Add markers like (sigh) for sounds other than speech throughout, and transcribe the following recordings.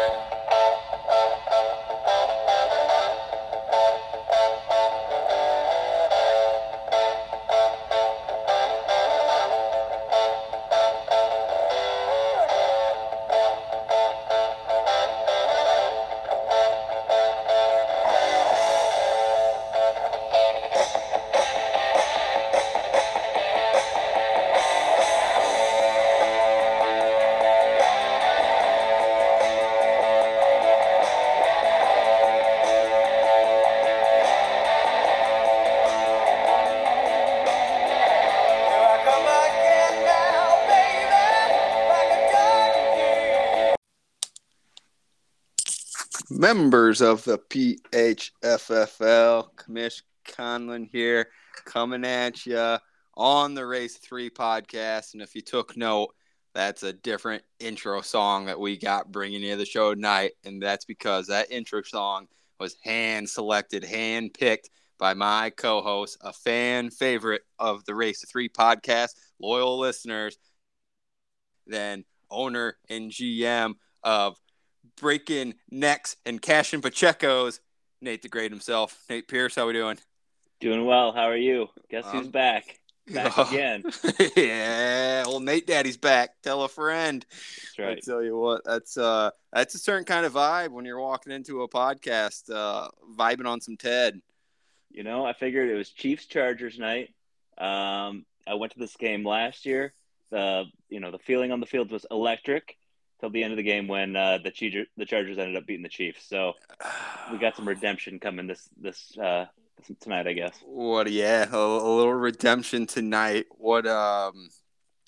Here Members of the PHFFL, Commish Conlon here, coming at you on the Race 3 podcast. And if you took note, that's a different intro song that we got bringing you the show tonight. And that's because that intro song was hand selected, hand picked by my co host, a fan favorite of the Race 3 podcast, loyal listeners, then owner and GM of breaking necks and cashing Pacheco's, Nate the Great himself. Nate Pierce, how we doing? Doing well. How are you? Guess who's Um, back? Back (laughs) again. yeah, old Nate Daddy's back. Tell a friend. That's I right. tell you what, that's uh, that's a certain kind of vibe when you're walking into a podcast, uh, vibing on some Ted. You know, I figured it was Chiefs Chargers night. Um, I went to this game last year. The you know the feeling on the field was electric till the end of the game when uh, the Chargers the Chargers ended up beating the Chiefs. So we got some redemption coming this this uh, tonight, I guess. What? Yeah, a, a little redemption tonight. What? Um,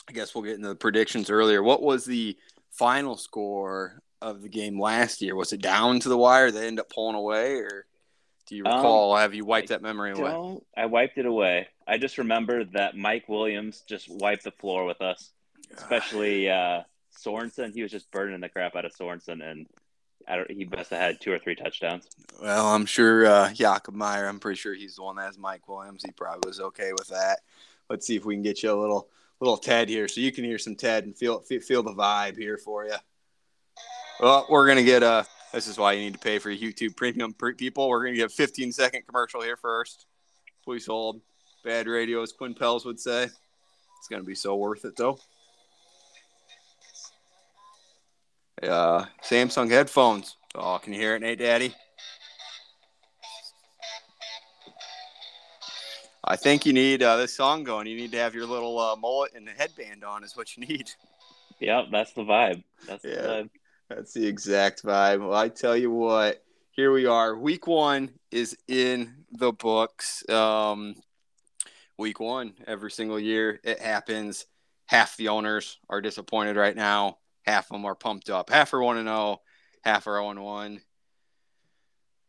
I guess we'll get into the predictions earlier. What was the final score of the game last year? Was it down to the wire? They end up pulling away, or do you Um, recall? have you wiped that memory away? I wiped it away. I just remember that Mike Williams just wiped the floor with us. especially uh, Sorensen. He was just burning the crap out of Sorensen, and I don't, he must have had two or three touchdowns. Well, I'm sure uh, Jakob Meyer. I'm pretty sure he's the one that has Mike Williams. He probably was okay with that. Let's see if we can get you a little little Ted here, so you can hear some Ted and feel feel, the vibe here for you. Well, we're gonna get uh This is why you need to pay for YouTube Premium pre- people. We're gonna get a 15 second commercial here first. Please hold. Bad radio, as Quinn Pels would say. It's gonna be so worth it though. Uh, Samsung headphones. Oh, can you hear it, Nate Daddy? I think you need uh, this song going. You need to have your little uh, mullet and the headband on, is what you need. Yep, that's the vibe. That's Yeah. the vibe. That's the exact vibe. Well, I tell you what, here we are. Week one is in the books. Um, week one, every single year, it happens. Half the owners are disappointed right now. Half of them are pumped up. Half are one and zero. Half are zero and one.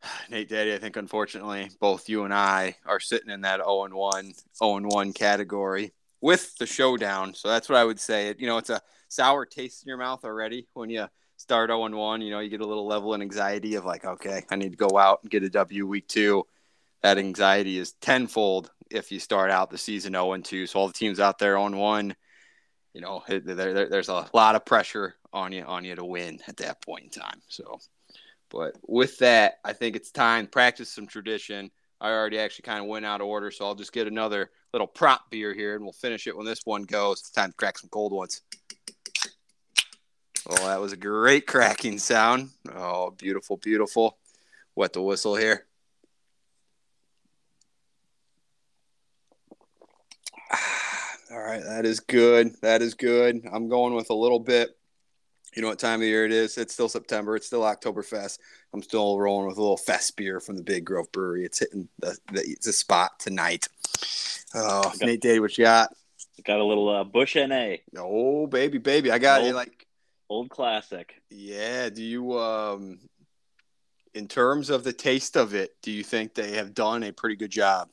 (sighs) Nate Daddy, I think unfortunately both you and I are sitting in that 0 and 1, 0 and 1 category with the showdown. So that's what I would say. It you know, it's a sour taste in your mouth already when you start 0 and 1. You know, you get a little level of anxiety of like, okay, I need to go out and get a W week two. That anxiety is tenfold if you start out the season 0 and 2. So all the teams out there 0 and 1, you know, there, there, there's a lot of pressure on you on you to win at that point in time. So, but with that, I think it's time practice some tradition. I already actually kind of went out of order, so I'll just get another little prop beer here, and we'll finish it when this one goes. It's time to crack some cold ones. Oh, that was a great cracking sound. Oh, beautiful, beautiful. Wet the whistle here. All right, that is good. That is good. I'm going with a little bit. You know what time of year it is? It's still September. It's still Oktoberfest. I'm still rolling with a little fest beer from the Big Grove Brewery. It's hitting the, the, the spot tonight. Oh, Okay. Nate Day, what you got? Got a little uh, Busch NA, Oh, baby, baby. I got it. Like, old classic. yeah. Do you, um, in terms of the taste of it, do you think they have done a pretty good job?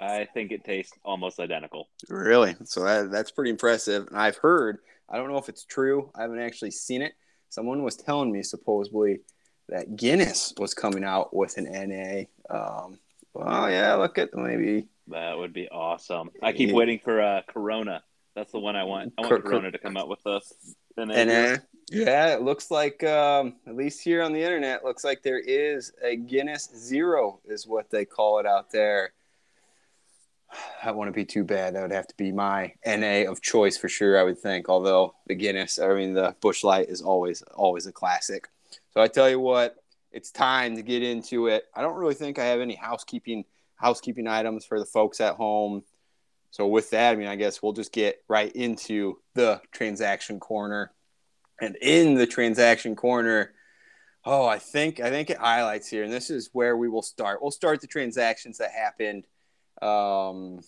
I think it tastes almost identical. Really? So that, that's pretty impressive. And I've heard, I don't know if it's true. I haven't actually seen it. Someone was telling me supposedly that Guinness was coming out with an NA. Um, well, yeah, look at maybe. That would be awesome. I keep Yeah. waiting for uh, Corona. That's the one I want. I want Cor- cor- Corona to come out with us. NA. NA. Yeah, it looks like um, at least here on the internet, looks like there is a Guinness Zero, is what they call it out there. I wouldn't be too bad. That would have to be my NA of choice for sure. I would think. Although the Guinness, I mean the Busch Light is always always a classic. So I tell you what, it's time to get into it. I don't really think I have any housekeeping housekeeping items for the folks at home. So with that, I mean, I guess we'll just get right into the transaction corner. And in the transaction corner, oh, I think I think it highlights here, and this is where we will start. We'll start the transactions that happened. Um,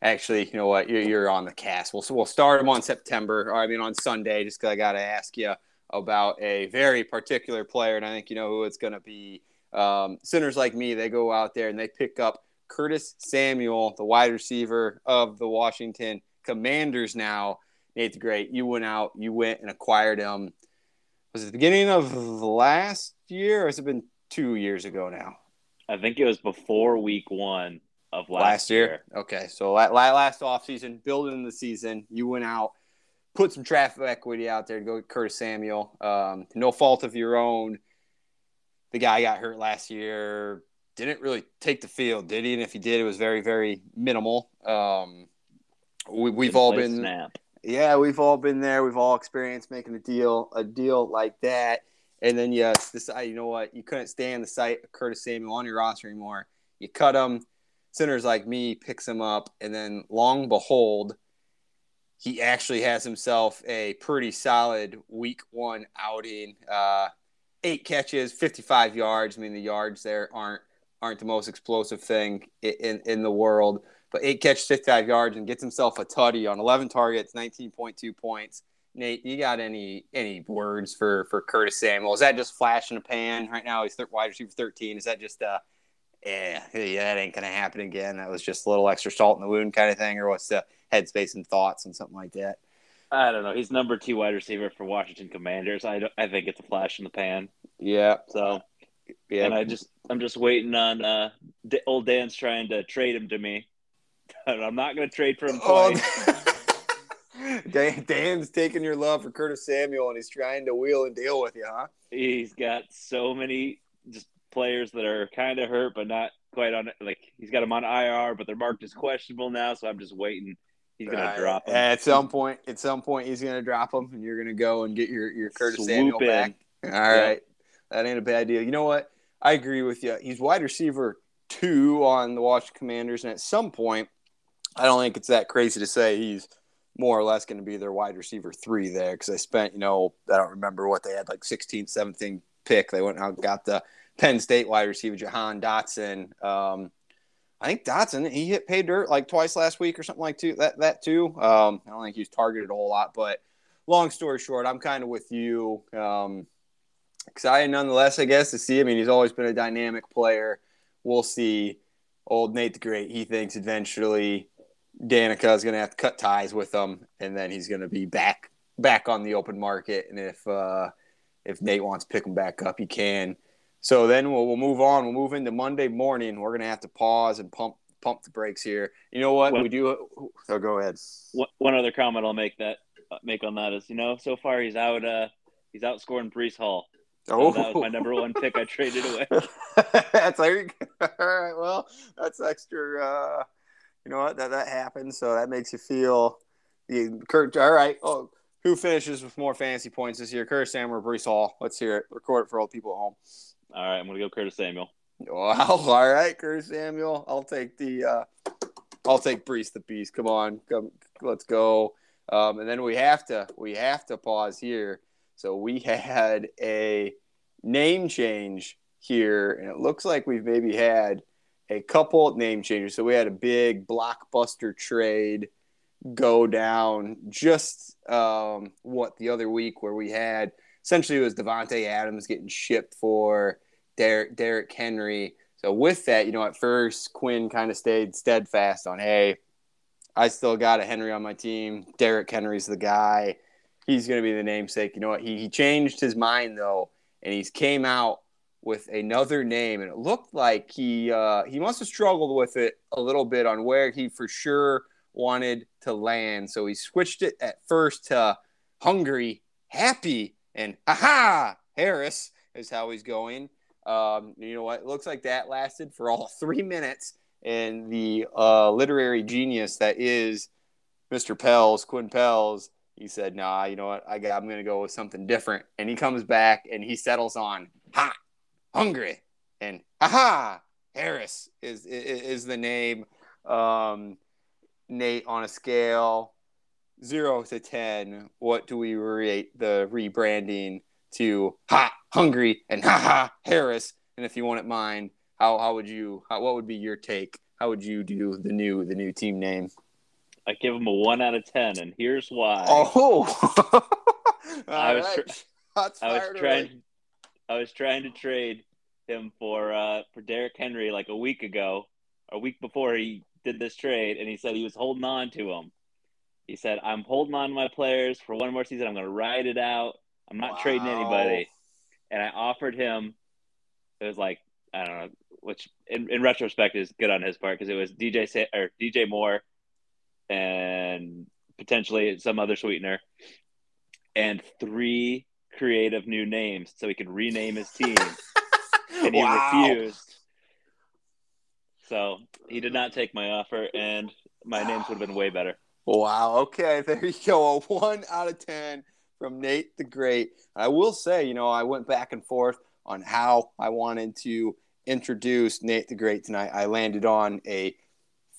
actually, you know what? You're, you're on the cast. We'll we'll start them on September. Or I mean, on Sunday, just because I got to ask you about a very particular player, and I think you know who it's going to be. Um, sinners like me, they go out there and they pick up Curtis Samuel, the wide receiver of the Washington Commanders. Now, Nate the Great, you went out, you went and acquired him. Was it the beginning of last year, or has it been two years ago now? I think it was before week one of last, last year. Okay, so la- la- last offseason, building the season, you went out, put some traffic equity out there to go get Curtis Samuel. Um, no fault of your own. The guy got hurt last year. Didn't really take the field, did he? And if he did, it was very, very minimal. Um, we, we've all been, snap. yeah, we've all been there. We've all experienced making a deal, a deal like that, and then you decide, you know what, you couldn't stand the sight of Curtis Samuel on your roster anymore. You cut him. Sinners like me picks him up, and then long behold, he actually has himself a pretty solid week one outing. Uh, eight catches, 55 yards. I mean, the yards there aren't aren't the most explosive thing in, in, the world, but eight catches, 55 yards, and gets himself a tutty on 11 targets, 19.2 points. Nate, you got any any words for for Curtis Samuel? Is that just flash in the pan right now? He's thir- wide receiver 13. Is that just uh, yeah, yeah, that ain't gonna happen again? That was just a little extra salt in the wound kind of thing, or what's the headspace and thoughts and something like that? I don't know. He's number two wide receiver for Washington Commanders. I, don't- I think it's a flash in the pan. Yeah, So, yeah. and I just I'm just waiting on uh, D- old Dan's trying to trade him to me. (laughs) I'm not going to trade for him Oh. (laughs) Dan, Dan's taking your love for Curtis Samuel and he's trying to wheel and deal with you, huh? He's got so many just players that are kind of hurt, but not quite on it. Like he's got them on IR, but they're marked as questionable now. So I'm just waiting. He's gonna Right. drop him. At some point, at some point, he's gonna drop them, and you're gonna go and get your your Curtis Swoop Samuel in. back. (laughs) All right, that ain't a bad deal. You know what? I agree with you. He's wide receiver two on the Washington Commanders, and at some point, I don't think it's that crazy to say he's more or less going to be their wide receiver three there because they spent, you know, I don't remember what they had like 16, 17 pick. They went out and got the Penn State wide receiver Jahan Dotson. Um, I think Dotson he hit pay dirt like twice last week or something like two, that that too. Um, I don't think he was targeted a whole lot, but long story short, I'm kind of with you. Um, excited nonetheless, I guess, to see. I mean, he's always been a dynamic player. We'll see. Old Nate the Great, he thinks eventually Danica is going to have to cut ties with him, and then he's going to be back back on the open market. And if uh, if Nate wants to pick him back up, he can. So then we'll, we'll move on. We'll move into Monday morning. We're going to have to pause and pump pump the brakes here. You know what? We do. Oh, go ahead. One- One other comment I'll make that uh, make on that is, you know, so far he's out. Uh, he's outscoring Breece Hall. So Oh, that was my number one pick. I traded away. (laughs) that's like (laughs) all right. Well, that's extra. Uh, you know what? That that happens. So that makes you feel. The Kurt. All right. Oh, who finishes with more fantasy points this year? Curtis Samuel or Breece Hall? Let's hear it. Record it for all the people at home. All right, I'm gonna go Curtis Samuel. Wow. (laughs) All right, Curtis Samuel. I'll take the. Uh, I'll take Breece the Beast. Come on, come. Let's go. Um, and then we have to. We have to pause here. So we (laughs) had a name change here, and it looks like we've maybe had a couple name changes. So we had a big blockbuster trade go down just um, what the other week where we had essentially it was Davante Adams getting shipped for Derrick, Henry. So with that, you know, at first Quinn kind of stayed steadfast on, hey, I still got a Henry on my team. Derrick Henry's the guy. He's going to be the namesake. You know what? He, he changed his mind though, and he's came out with another name, and it looked like he uh, he must have struggled with it a little bit on where he for sure wanted to land. So he switched it at first to Hungry Happy and aha Harris is how he's going. Um, you know what? It looks like that lasted for all (laughs) three minutes, and the uh, literary genius that is Mr. Pels, Quinn Pels, he said, "Nah, you know what? I got, I'm going to go with something different." And he comes back and he settles on hot, hungry, and aha Harris is is, is the name. Um, Nate, on a scale zero to ten, what do we rate the rebranding to hot, hungry, and haha Harris? And if you want it mine, how how would you? How, what would be your take? How would you do the new the new team name? I give him a one out of ten, and here's why. Oh, (laughs) I was right. Shots I was trying. I was trying to trade him for uh, for Derrick Henry like a week ago, a week before he did this trade, and he said he was holding on to him. He said, "I'm holding on to my players for one more season. I'm going to ride it out. I'm not trading anybody." And I offered him. It was like I don't know, which in, in retrospect is good on his part because it was DJ Sa- or DJ Moore, and potentially some other sweetener, and three creative new names so he could rename his team (laughs) and he Wow. refused. So he did not take my offer, and my names would have been way better. Wow. Okay. (laughs) There you go. A one out of 10 from Nate the Great. I will say, you know, I went back and forth on how I wanted to introduce Nate the Great tonight. I landed on a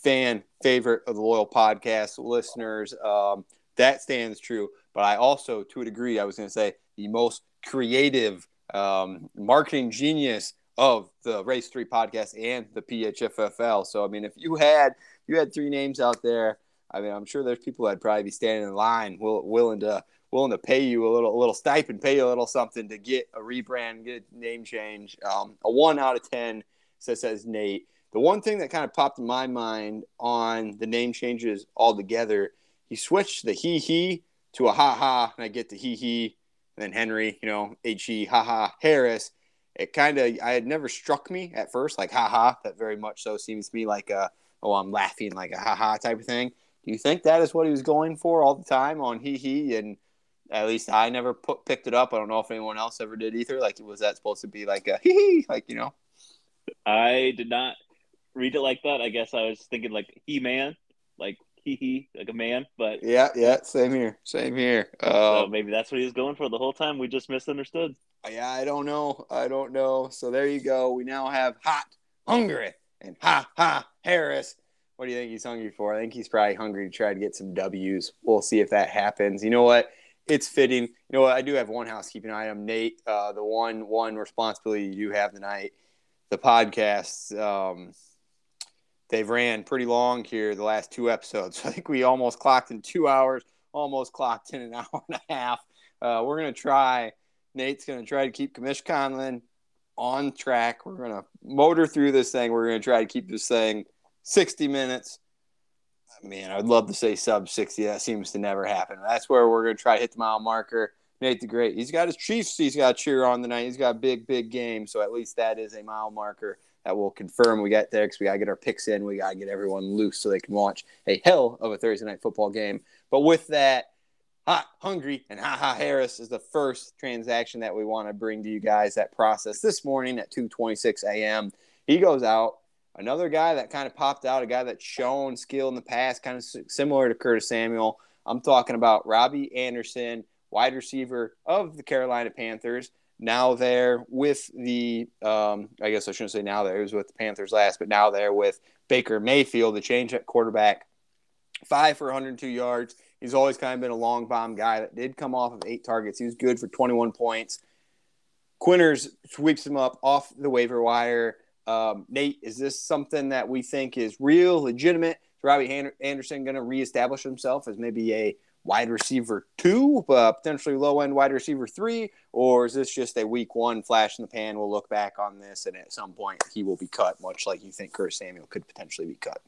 fan favorite of the loyal podcast listeners. Um, that stands true. But I also, to a degree, I was going to say the most creative um, marketing genius of the Race Three podcast and the PHFFL. So, I mean, if you had you had three names out there, I mean, I'm sure there's people that'd probably be standing in line, will, willing to willing to pay you a little a little stipend, pay you a little something to get a rebrand, get a name change. Um, a one out of ten says says Nate. The one thing that kind of popped in my mind on the name changes altogether, he switched the he he to a ha ha, and I get the he he, and then Henry, you know, H E ha ha Harris. It kind of I had never struck me at first like ha ha. That very much so seems to me like a oh I'm laughing like a ha ha type of thing. Do you think that is what he was going for all the time on he he and at least I never put, picked it up. I don't know if anyone else ever did either. Like, was that supposed to be like a hee hee, like you know? I did not read it like that. I guess I was thinking like he man, like he he, like a man. But Yeah, yeah, same here, same here. so Um, maybe that's what he was going for the whole time. We just misunderstood. yeah, I don't know, I don't know. So there you go. We now have hot, hungry, and ha ha Harris. What do you think he's hungry for? I think he's probably hungry to try to get some W's. We'll see if that happens. You know what? It's fitting. You know what? I do have one housekeeping item, Nate. Uh, the one one responsibility you do have tonight, the podcast. Um, they've ran pretty long here the last two episodes. (laughs) I think we almost clocked in two hours, almost clocked in an (laughs) hour and a half. Uh, we're gonna try. Nate's gonna try to keep Commish Conlon on track. We're gonna motor through this thing. We're gonna try to keep this thing 60 minutes. Man, I'd love to say sub 60. That seems to never happen. That's where we're going to try to hit the mile marker. Nate the Great. He's got his Chiefs. He's got cheer on tonight. He's got a big, big game. So at least that is a mile marker that will confirm we got there because we got to get our picks in. We got to get everyone loose so they can watch a hell of a Thursday night football game. But with that, hot, hungry, and ha ha Harris is the first transaction that we want to bring to you guys that process this morning at 2:26 a.m. He goes out. Another guy that kind of popped out, a guy that's shown skill in the past, kind of similar to Curtis Samuel. I'm talking about Robbie Anderson, wide receiver of the Carolina Panthers. Now there with the, um, I guess I shouldn't say now there. He was with the Panthers last, but now there with Baker Mayfield, the change at quarterback. Five for 102 yards. He's always kind of been a long bomb guy that did come off of eight targets. He was good for 21 points. Quinners sweeps him up off the waiver wire. Um, Nate, is this something that we think is real, legitimate? Is Robbie Anderson going to reestablish himself as maybe a wide receiver two, uh, potentially low end wide receiver three, or is this just a week one flash in the pan? We'll look back on this, and at some point he will be cut, much like you think Curtis Samuel could potentially be cut.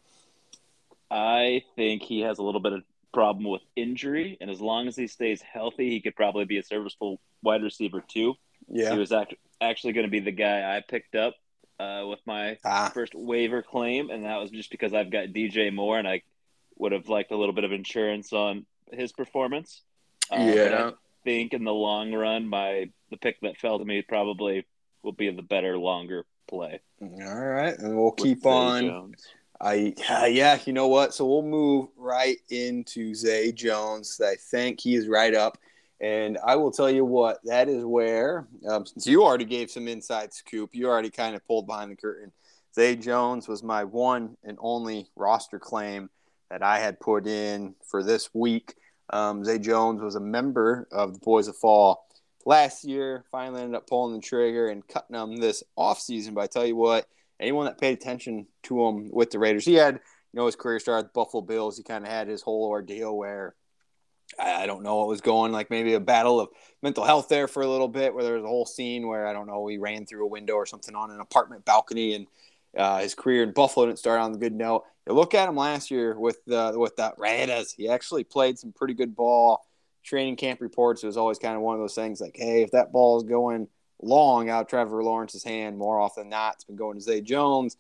I think he has a little bit of problem with injury, and as long as he stays healthy, he could probably be a serviceable wide receiver too. He was act- actually going to be the guy I picked up uh, with my Ah, first waiver claim, and that was just because I've got DJ Moore, and I would have liked a little bit of insurance on his performance. Uh, yeah. think in the long run, my the pick that fell to me probably will be the better, longer play. All right, and we'll keep Zay on. Jones. I uh, yeah, you know what? So we'll move right into Zay Jones. I think he is right up, and I will tell you what that is where um, since you already gave some inside scoop, you already kind of pulled behind the curtain. Zay Jones was my one and only roster claim that I had put in for this week. Um, Zay Jones was a member of the Boys of Fall last year. Finally ended up pulling the trigger and cutting them this offseason. But I tell you what, anyone that paid attention to him with the Raiders, he had, you know, his career started Buffalo Bills. He kind of had his whole ordeal where I, don't know what was going, like maybe a battle of mental health there for a little bit, where there was a whole scene where I don't know, he ran through a window or something on an apartment balcony, and uh, his career in Buffalo didn't start on the good note. You look at him last year with the with the Raiders, he actually played some pretty good ball. Training camp reports it was always kind of one of those things like, hey, if that ball is going long out of Trevor Lawrence's hand, more often than not, it's been going to Zay Jones.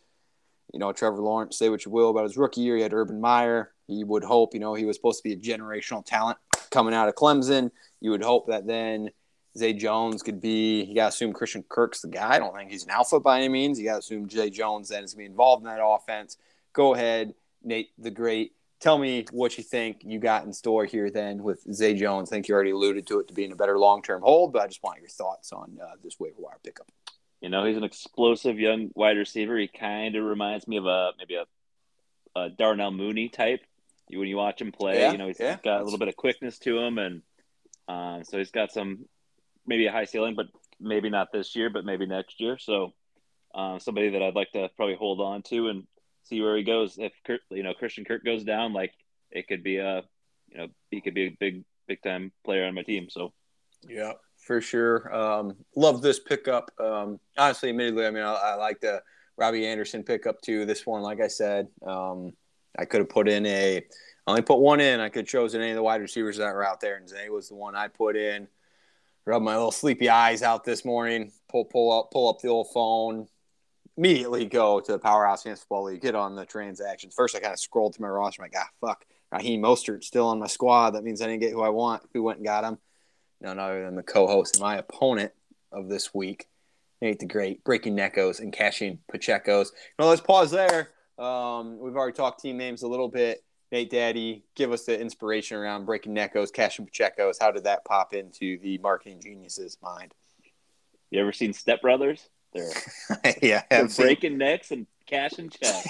You know, Trevor Lawrence, say what you will about his rookie year, he had Urban Meyer. He would hope, you know, he was supposed to be a generational talent coming out of Clemson. You would hope that then Zay Jones could be, you got to assume Christian Kirk's the guy. I don't think he's an alpha by any means. You got to assume Zay Jones then is going to be involved in that offense. Go ahead, Nate the Great. Tell me what you think you got in store here then with Zay Jones. I think you already alluded to it to being a better long term hold, but I just want your thoughts on uh, this waiver wire pickup. You know, he's an explosive young wide receiver. He kind of reminds me of a maybe a, a Darnell Mooney type. You, when you watch him play, Yeah, you know he's yeah. got a little bit of quickness to him, and um, so he's got some maybe a high ceiling, but maybe not this year, but maybe next year. So um, somebody that I'd like to probably hold on to and see where he goes. If Kirk, you know Christian Kirk goes down, like it could be a you know he could be a big big time player on my team. So Yeah, for sure. Um, love this pickup. Um, honestly, admittedly, I mean, I, I like the Robbie Anderson pickup too. This one, like I said, um, I could have put in a. I only put one in. I could have chosen any of the wide receivers that were out there, and Zay was the one I put in. Rub my little sleepy eyes out this morning. Pull, pull up, pull up the old phone. Immediately go to the Powerhouse Fantasy Football League. Get on the transactions. First, I kind of scrolled through my roster. I'm like, ah, fuck. Raheem Mostert still on my squad. That means I didn't get who I want. Who went and got him? none other than the co-host and my opponent of this week, Nate the Great, breaking Neckos and cashing Pacheco's. Now let's pause there. Um, we've already talked team names a little bit. Nate Daddy, give us the inspiration around breaking Neckos, cashing Pacheco's. How did that pop into the marketing genius's mind? you ever seen Step Brothers? They're, (laughs) yeah, they're breaking necks and cashing checks.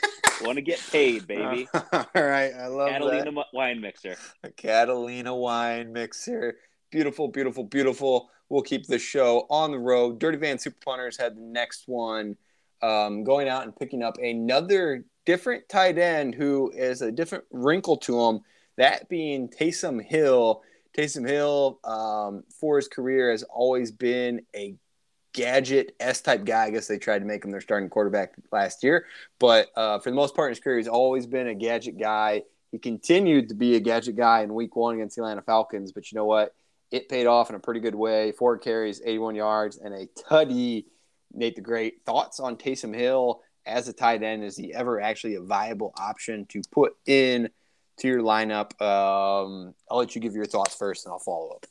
(laughs) Want to get paid, baby. (laughs) All right, I love Catalina that. wine mixer. a Catalina wine mixer. Beautiful, beautiful, beautiful. We'll keep the show on the road. Dirty Van Super Punters had the next one, um, going out and picking up another different tight end who is a different wrinkle to him. That being Taysom Hill. Taysom Hill, um, for his career, has always been a gadget S type guy. I guess they tried to make him their starting quarterback last year, but uh, for the most part in his career, he's always been a gadget guy. He continued to be a gadget guy in week one against the Atlanta Falcons, but you know what? It paid off in a pretty good way. Four carries, 81 yards, and a tutty. Nate the Great. Thoughts on Taysom Hill as a tight end? Is he ever actually a viable option to put in to your lineup? Um, I'll let you give your thoughts first, and I'll follow up.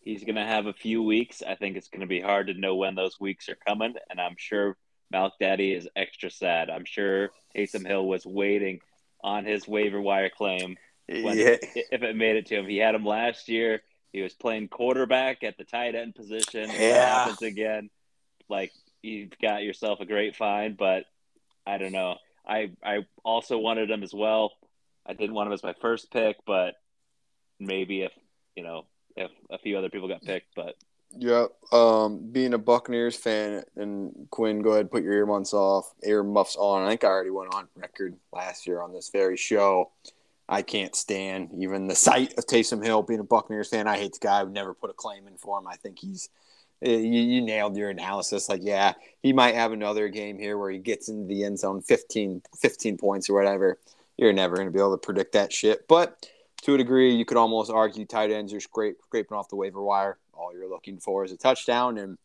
He's going to have a few weeks. I think it's going to be hard to know when those weeks are coming, and I'm sure Malk Daddy is extra sad. I'm sure Taysom Hill was waiting on his waiver wire claim when, Yeah. if it made it to him. He had him last year. He was playing quarterback at the tight end position. Yeah. that happens again, like you've got yourself a great find. But I don't know. I I also wanted him as well. I didn't want him as my first pick, but maybe if you know if a few other people got picked, but Yep. Um, being a Buccaneers fan, and Quinn, go ahead, put your earmuffs off, ear muffs on. I think I already went on record last year on this very show. I can't stand even the sight of Taysom Hill. Being a Buccaneers fan, I hate the guy. I would never put a claim in for him. I think he's. Eh, You, you nailed your analysis. Like, yeah, he might have another game here where he gets into the end zone 15, 15 points or whatever. You're never going to be able to predict that shit. But to a degree, you could almost argue tight ends are scrape, scraping off the waiver wire. All you're looking for is a touchdown, and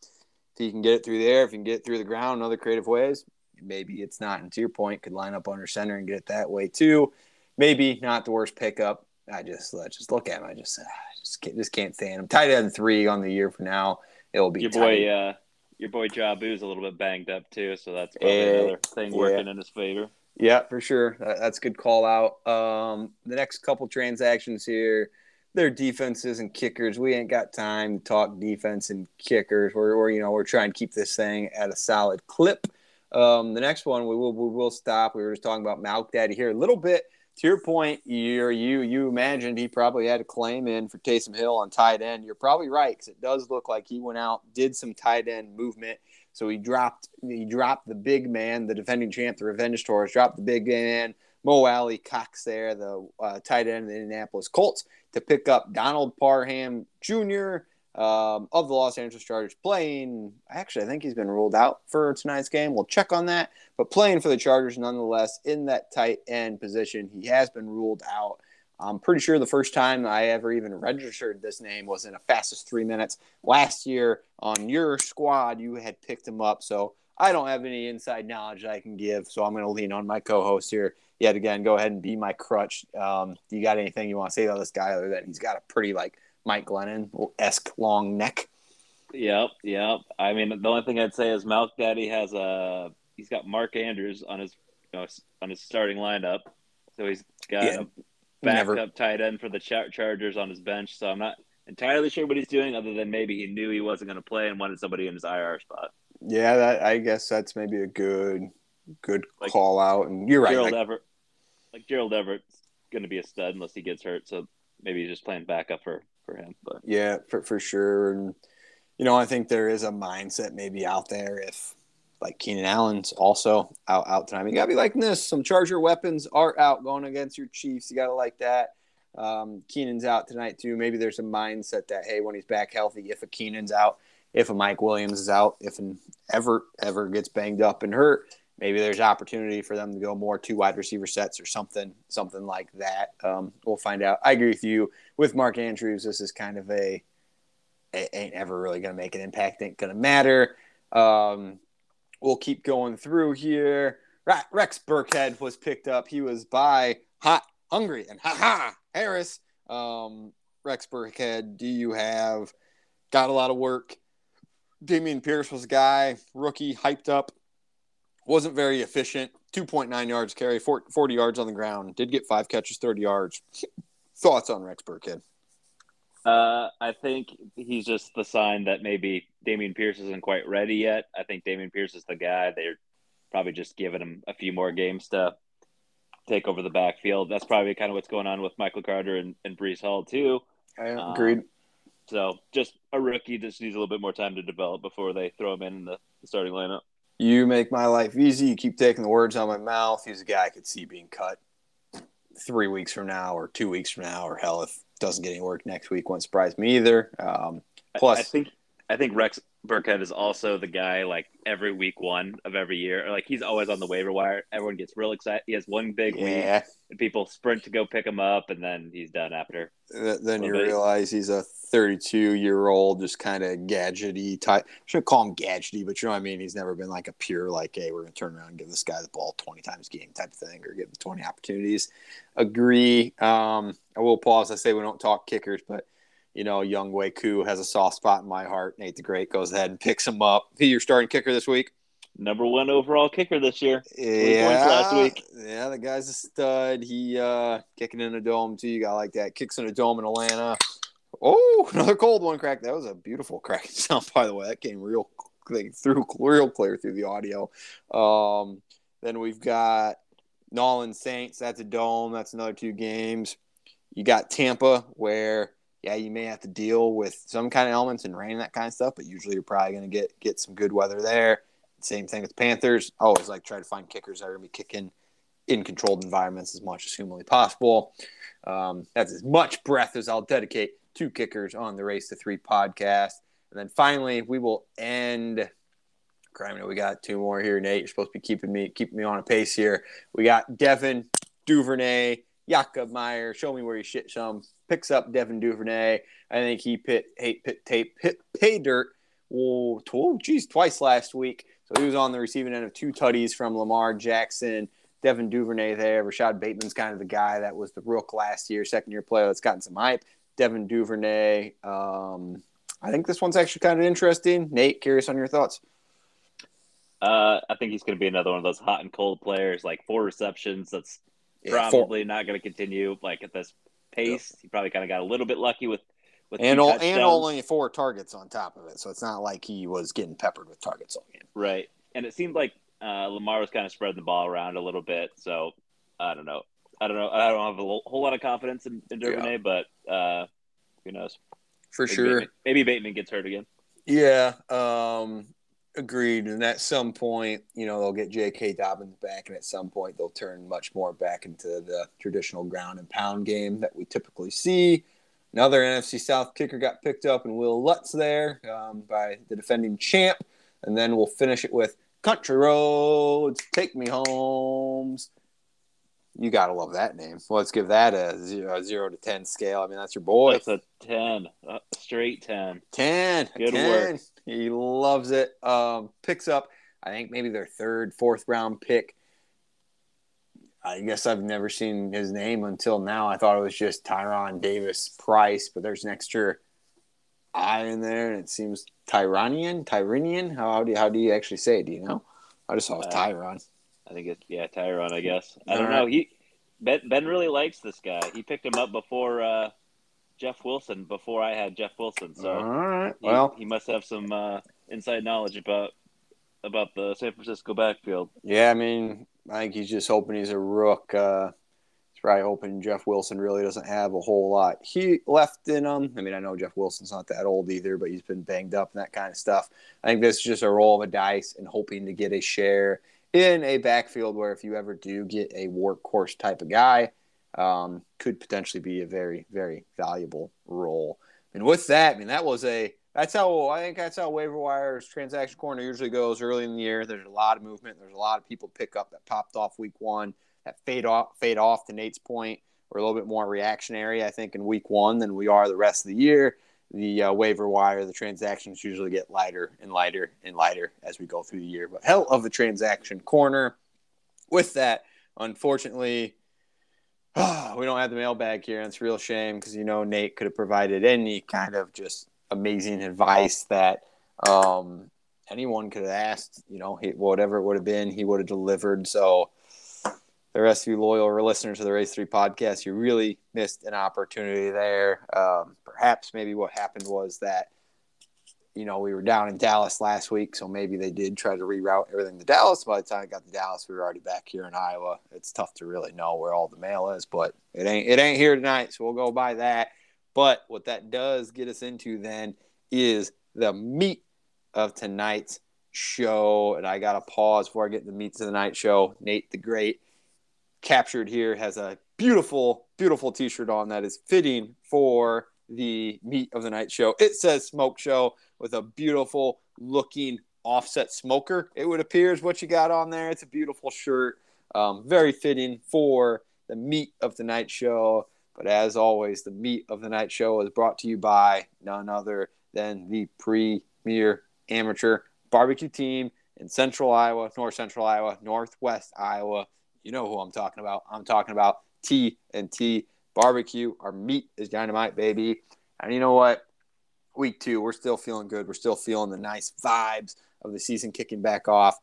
if he can get it through the air, if you can get it through the ground in other creative ways, maybe it's not. And to your point, could line up under center and get it that way too. Maybe not the worst pickup. I just I just look at him. I just, I just Just can't, just can't stand him. Tight end three on the year for now. It'll be Your tight. boy, uh, your boy Jabu's a little bit banged up too, so that's probably Eh, another thing yeah. working in his favor. Yeah, for sure. That's a good call out. Um, the next couple transactions here, they're defenses and kickers. We ain't got time to talk defense and kickers. We're, we're you know we're trying to keep this thing at a solid clip. Um, the next one we will we will stop. We were just talking about Malk Daddy here a little bit. To your point, you you you imagined he probably had a claim in for Taysom Hill on tight end. You're probably right because it does look like he went out, did some tight end movement. So he dropped he dropped the big man, the defending champ, the Revenge Tours, dropped the big man, Mo Alie-Cox there, the uh, tight end of the Indianapolis Colts, to pick up Donald Parham Jr. Um, of the Los Angeles Chargers, playing. Actually, I think he's been ruled out for tonight's game. We'll check on that, but playing for the Chargers nonetheless in that tight end position. He has been ruled out. I'm pretty sure the first time I ever even registered this name was in a fastest three minutes last year on your squad. You had picked him up, so I don't have any inside knowledge I can give. So I'm going to lean on my co-host here yet again. Go ahead and be my crutch. Um, you got anything you want to say about this guy other than he's got a pretty like Mike Glennon esque long neck? Yep, yep. I mean, the only thing I'd say is Malk Daddy has a he's got Mark Andrews on his you know, on his starting lineup, so he's got Yeah, a backup never- tight end for the Char- Chargers on his bench. So I'm not entirely sure what he's doing, other than maybe he knew he wasn't going to play and wanted somebody in his IR spot. Yeah, that I guess that's maybe a good good Like, call out. And you're right. Gerald like- Everett, like Gerald Everett's going to be a stud unless he gets hurt. So maybe he's just playing backup for for him. But Yeah, for, for sure. And, you know, I think there is a mindset maybe out there if, like, Keenan Allen's also out, out tonight. You got to be liking this. Some Charger weapons are out going against your Chiefs. You got to like that. Um, Keenan's out tonight, too. Maybe there's a mindset that, hey, when he's back healthy, if a Keenan's out, if a Mike Williams is out, if an ever ever gets banged up and hurt, maybe there's opportunity for them to go more two wide receiver sets or something, something like that. Um, we'll find out. I agree with you with Mark Andrews. This is kind of a it ain't ever really going to make an impact. Ain't going to matter. Um, we'll keep going through here. Rex Burkhead was picked up. He was by Hot Hungry and Ha Ha Harris. Um, Rex Burkhead, do you have got a lot of work? Dameon Pierce was a guy, rookie, hyped up, wasn't very efficient. 2.9 yards carry, 40 yards on the ground. Did get five catches, 30 yards. Thoughts on Rex Burkhead? Uh, I think he's just the sign that maybe Dameon Pierce isn't quite ready yet. I think Dameon Pierce is the guy. They're probably just giving him a few more games to take over the backfield. That's probably kind of what's going on with Michael Carter and, and Breece Hall too. I Um. So just a rookie just needs a little bit more time to develop before they throw him in the, the starting lineup. You make my life easy. You keep taking the words out of my mouth. He's a guy I could see being cut three weeks from now or two weeks from now, or hell, if doesn't get any work next week, won't surprise me either. Um, I- Plus- I, think I think Rex Burkhead is also the guy like every week one of every year. Like he's always on the waiver wire. Everyone gets real excited. He has one big week and people sprint to go pick him up and then he's done after. th- then you bit. realize he's a 32 year old, just kind of gadgety type. Shouldn't call him gadgety, but you know what I mean. He's never been like a pure like, hey, we're gonna turn around and give this guy the ball 20 times game type of thing, or give him 20 opportunities. Agree. Um, I will pause. I say we don't talk kickers, but you know, Younghoe Koo has a soft spot in my heart. Nate the Great goes ahead and picks him up. He your starting kicker this week. Number one overall kicker this year. Yeah, last week. yeah, the guy's a stud. He uh kicking in a dome too. You got like that. Kicks in a dome in Atlanta. Oh, (laughs) another cold one crack. That was a beautiful crack (laughs) sound, by the way. That came real like, through real clear through the audio. Um, then we've got Nolan Saints. That's a dome. That's another two games. You got Tampa, where yeah, you may have to deal with some kind of elements and rain and that kind of stuff, but usually you're probably going to get get some good weather there. Same thing with the Panthers. Always like try to find kickers that are going to be kicking in controlled environments as much as humanly possible. Um, that's as much breath as I'll dedicate to kickers on the Race to Three podcast. And then finally, we will end. Crime, we got two more here. Nate, you're supposed to be keeping me keeping me on a pace here. We got Devin Duvernay, Jakob Meyer. Show me where you shit some. Picks up Devin Duvernay. I think he pit hate pit tape hit pay dirt. Oh, geez, twice last week. So he was on the receiving end of two tutties from Lamar Jackson. Devin Duvernay there. Rashod Bateman's kind of the guy that was the rook last year, second year player that's gotten some hype. Devin Duvernay. Um, I think this one's actually kind of interesting. Nate, curious on your thoughts. Uh, I think he's going to be another one of those hot and cold players, like four receptions. That's Yeah, four- probably not going to continue like at this pace. He probably kind of got a little bit lucky with with and all, and only four targets on top of it, so it's not like he was getting peppered with targets all game. right. And it seemed like uh, Lamar was kind of spreading the ball around a little bit. So I don't know. I don't know. I don't have a whole lot of confidence in, in Duvernay, but uh, who knows? For Maybe sure. Bateman, maybe Bateman gets hurt again. Yeah, um, agreed. And at some point, you know, they'll get J.K. Dobbins back, and at some point, they'll turn much more back into the traditional ground and pound game that we typically see. Another NFC South kicker got picked up, and Wil Lutz there um, by the defending champ. And then we'll finish it with Country Roads, Take Me Homes. You got to love that name. Well, let's give that a zero, a zero to 10 scale. I mean, that's your boy. That's a ten, a straight ten. 10. Good 10. work. He loves it. Um, picks up, I think, maybe their third, fourth round pick. I guess I've never seen his name until now. I thought it was just Tyron Davis Price, but there's an extra I in there, and it seems Tyranian, Tyranian. How do you, how do you actually say it? Do you know? I just saw it was Uh, Tyron. I think it's yeah, Tyron. I guess I don't know. He Ben Ben really likes this guy. He picked him up before uh, Jeff Wilson. Before I had Jeff Wilson, so All right. he, Well, he must have some uh, inside knowledge about about the San Francisco backfield. Yeah, I mean, I think he's just hoping he's a rook. Uh, he's probably hoping Jeff Wilson really doesn't have a whole lot he left in him. I mean, I know Jeff Wilson's not that old either, but he's been banged up and that kind of stuff. I think this is just a roll of a dice and hoping to get a share in a backfield where if you ever do get a workhorse type of guy, um, could potentially be a very, very valuable role. And with that, I mean, that was a that's how I think that's how waiver wires transaction corner usually goes early in the year. There's a lot of movement. There's a lot of people pick up that popped off week one that fade off fade off to Nate's point. We're a little bit more reactionary, I think, in week one than we are the rest of the year. The uh, waiver wire, the transactions usually get lighter and lighter and lighter as we go through the year. But hell of a transaction corner. With that, unfortunately, (sighs) we don't have the mailbag here, and it's real shame because you know Nate could have provided any kind of just amazing advice that um, anyone could have asked. You know, whatever it would have been, he would have delivered. So, the rest of you loyal listeners to the Race Three podcast, you really missed an opportunity there. Um, perhaps maybe what happened was that you know we were down in Dallas last week, so maybe they did try to reroute everything to Dallas. By the time I got to Dallas, we were already back here in Iowa. It's tough to really know where all the mail is, but it ain't it ain't here tonight, so we'll go by that. But what that does get us into then is the meat of tonight's show. And I got to pause before I get the meat of the night show. Nate the Great, captured here, has a beautiful, beautiful t shirt on that is fitting for the meat of the night show. It says smoke show with a beautiful looking offset smoker. It would appear is what you got on there. It's a beautiful shirt. Um, very fitting for the meat of the night show. But as always, the meat of the night show is brought to you by none other than the premier amateur barbecue team in central Iowa, north central Iowa, northwest Iowa. You know who I'm talking about. I'm talking about T and T barbecue. Our meat is dynamite, baby. And you know what? Week two, we're still feeling good. We're still feeling the nice vibes of the season kicking back off.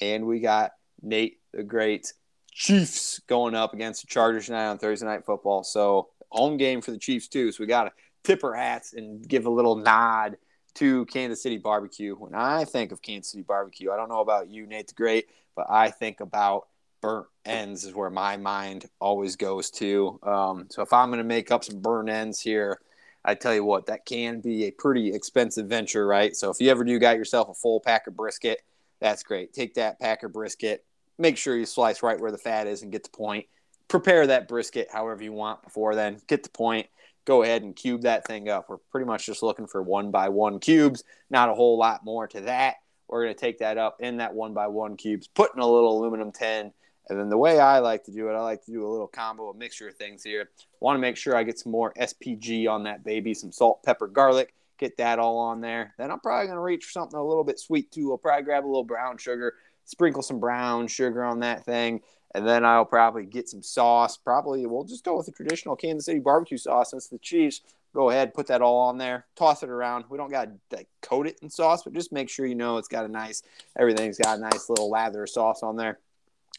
And we got Nate the Great Chiefs going up against the Chargers tonight on Thursday Night Football. So home game for the Chiefs too. So we got to tip our hats and give a little nod to Kansas City barbecue. When I think of Kansas City barbecue, I don't know about you, Nate the Great, but I think about burnt ends is where my mind always goes to. Um, so if I'm going to make up some burnt ends here, I tell you what, that can be a pretty expensive venture, right? So if you ever do got yourself a full pack of brisket, that's great. Take that pack of brisket, make sure you slice right where the fat is and get the point. Prepare that brisket however you want before then. Get the point. Go ahead and cube that thing up. We're pretty much just looking for one by one cubes, not a whole lot more to that. We're going to take that up in that one by one cubes, put in a little aluminum tin. And then the way I like to do it, I like to do a little combo, a mixture of things here. Want to make sure I get some more SPG on that baby, some salt, pepper, garlic. Get that all on there. Then I'm probably going to reach for something a little bit sweet too. I'll probably grab a little brown sugar, sprinkle some brown sugar on that thing. And then I'll probably get some sauce. Probably we'll just go with the traditional Kansas City barbecue sauce since the Chiefs go ahead, put that all on there, toss it around. We don't got to like, coat it in sauce, but just make sure you know it's got a nice, everything's got a nice little lather of sauce on there.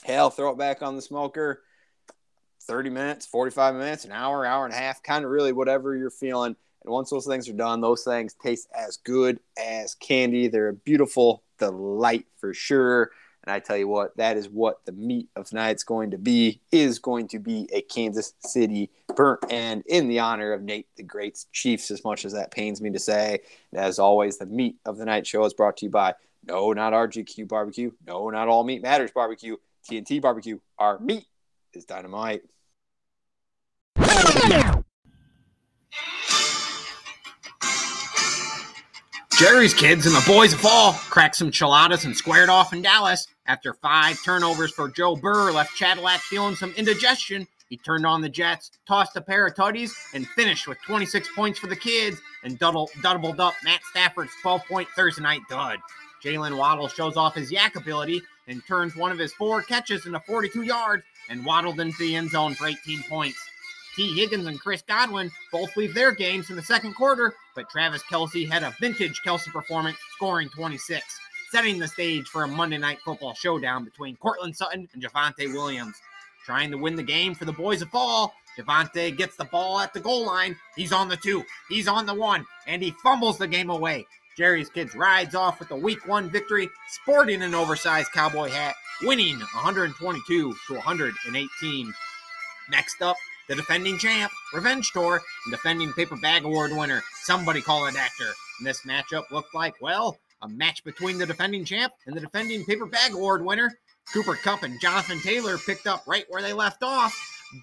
Hell, throw it back on the smoker. 30 minutes, 45 minutes, an hour, hour and a half, kind of really whatever you're feeling. And once those things are done, those things taste as good as candy. They're a beautiful delight for sure. And I tell you what, that is what the meat of tonight's going to be, is going to be a Kansas City burnt end in the honor of Nate the Great's Chiefs, as much as that pains me to say. And as always, the meat of the night show is brought to you by no, not RGQ Barbecue. No, not All Meat Matters Barbecue. TNT Barbecue. Our meat is dynamite. Jerry's kids and the boys of fall cracked some chiladas and squared off in Dallas. After five turnovers for Joe Burr left Cadillac feeling some indigestion. He turned on the Jets, tossed a pair of tutties, and finished with 26 points for the kids and double, doubled up Matt Stafford's 12 point Thursday night dud. Jaylen Waddle shows off his YAC ability and turns one of his four catches into 42 yards and waddled into the end zone for 18 points. T. Higgins and Chris Godwin both leave their games in the second quarter, but Travis Kelce had a vintage Kelce performance, scoring 26, setting the stage for a Monday night football showdown between Courtland Sutton and Javonte Williams. Trying to win the game for the boys of fall, Javonte gets the ball at the goal line. He's on the two, he's on the one, and he fumbles the game away. Jerry's Kids rides off with a week one victory, sporting an oversized cowboy hat, winning 122 to 118. Next up, the defending champ, Revenge Tour, and defending Paper Bag Award winner, Somebody Call an actor. And this matchup looked like, well, a match between the defending champ and the defending Paper Bag Award winner. Cooper Kupp and Jonathan Taylor picked up right where they left off,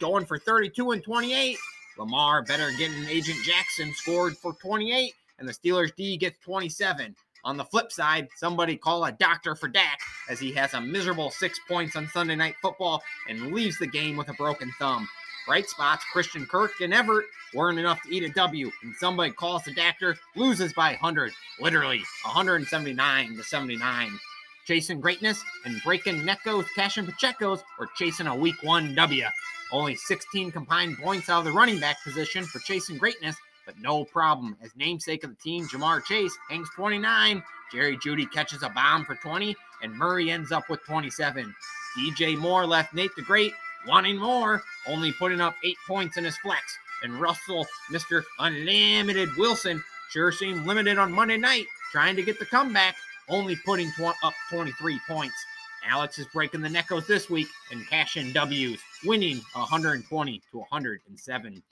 going for 32 and 28. Lamar better getting Agent Jackson scored for 28, and the Steelers D gets 27. On the flip side, somebody call a doctor for Dak as he has a miserable six points on Sunday Night Football and leaves the game with a broken thumb. Bright spots, Christian Kirk and Everett weren't enough to eat a W, and somebody calls the doctor, loses by 100, literally 179 to 79. Chasing greatness and breaking Necos, Cash and Pacheco's, or chasing a week one W. Only 16 combined points out of the running back position for chasing greatness, but no problem as namesake of the team, Ja'Marr Chase, hangs 29. Jerry Jeudy catches a bomb for 20, and Murray ends up with 27. DJ Moore left Nate the Great wanting more, only putting up eight points in his flex. And Russell, Mr. Unlimited Wilson, sure seemed limited on Monday night, trying to get the comeback, only putting tw- up 23 points. Alex is breaking the Necos this week and cashing W's, winning 120 to 107.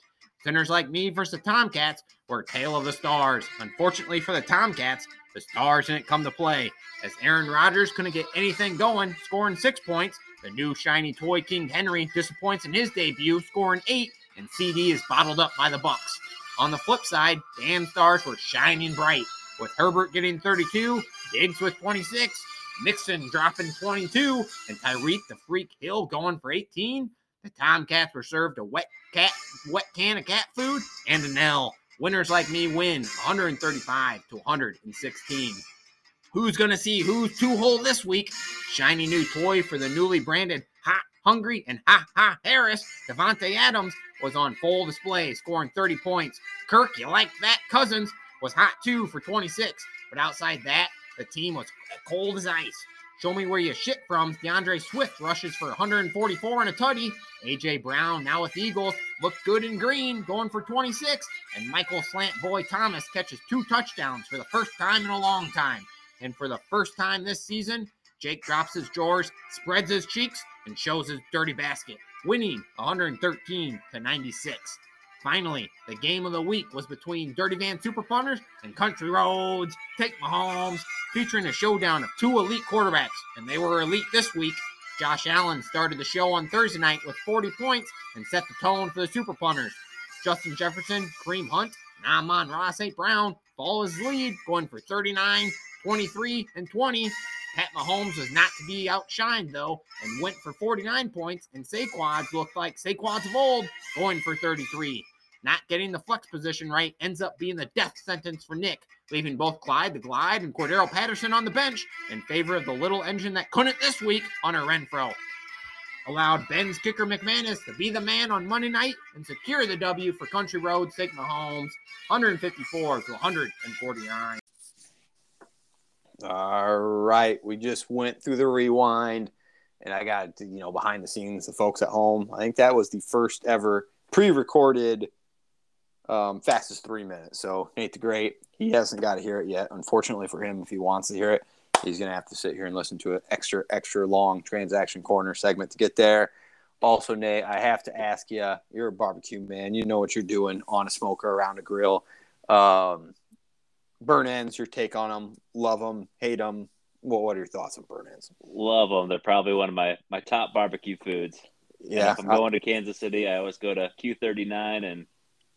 Sinners like me versus the Tomcats were tale of the stars. Unfortunately for the Tomcats, the stars didn't come to play, as Aaron Rodgers couldn't get anything going, scoring six points. The new shiny toy King Henry disappoints in his debut, scoring eight, and CeeDee is bottled up by the Bucks. On the flip side, Dan stars were shining bright, with Herbert getting 32, Diggs with 26, Mixon dropping 22, and Tyreek the Freak Hill going for 18. The Tomcats were served a wet cat, wet can of cat food and an L. Winners like me win 135 to 116. Who's gonna see who's two hole this week? Shiny new toy for the newly branded Hot Hungry and Ha Ha Harris. Davante Adams was on full display, scoring 30 points. Kirk, you like that? Cousins was hot too for 26. But outside that, the team was cold as ice. Show me where you shit from. D'Andre Swift rushes for 144 and a tutty. AJ Brown, now with Eagles, looked good in green, going for 26. And Michael Slant Boy Thomas catches two touchdowns for the first time in a long time. And for the first time this season, Jake drops his drawers, spreads his cheeks, and shows his dirty basket, winning 113 to 96. Finally, the game of the week was between Dirty Van Super Punters and Country Roads. Take Mahomes, featuring a showdown of two elite quarterbacks, and they were elite this week. Josh Allen started the show on Thursday night with 40 points and set the tone for the Super Punters. Justin Jefferson, Kareem Hunt, and Amon-Ra St. Brown follow his lead, going for 39, 23, and 20. Pat Mahomes was not to be outshined, though, and went for 49 points, and Saquads looked like Saquads of old, going for 33. Not getting the flex position right ends up being the death sentence for Nick, leaving both Clyde the Glide and Cordarrelle Patterson on the bench in favor of the little engine that couldn't this week, Hunter Renfrow. allowed Ben's kicker McManus to be the man on Monday night and secure the W for Country Road St. Mahomes, 154 to 149. All right, we just went through the rewind, and I got you know behind the scenes, the folks at home. I think that was the first ever pre-recorded um, fastest three minutes. So Nate the Great, he hasn't got to hear it yet. Unfortunately for him, if he wants to hear it, he's gonna have to sit here and listen to an extra extra long transaction corner segment to get there. Also, Nate, I have to ask you, you're a barbecue man. You know what you're doing on a smoker around a grill. Um, burn ends, your take on them. Love them, hate them. Well, what are your thoughts on burn ends? Love them. They're probably one of my, my top barbecue foods. And Yeah, if I'm going to Kansas City, I always go to Q39 and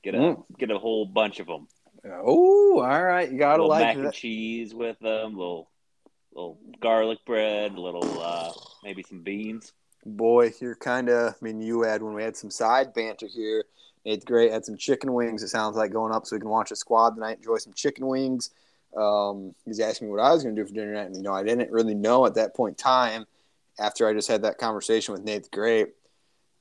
get a Mm. get a whole bunch of them. oh, all right, you gotta little like mac and cheese with them, little little garlic bread, little uh, maybe some beans. Boy, you're kind of. I mean, you had when we had some side banter here. It's great. Had some chicken wings. It sounds like going up so we can watch a squad tonight. Enjoy some chicken wings. Um, he's asking me what I was going to do for dinner tonight, and you know, I didn't really know at that point in time. After I just had that conversation with Nate the Great,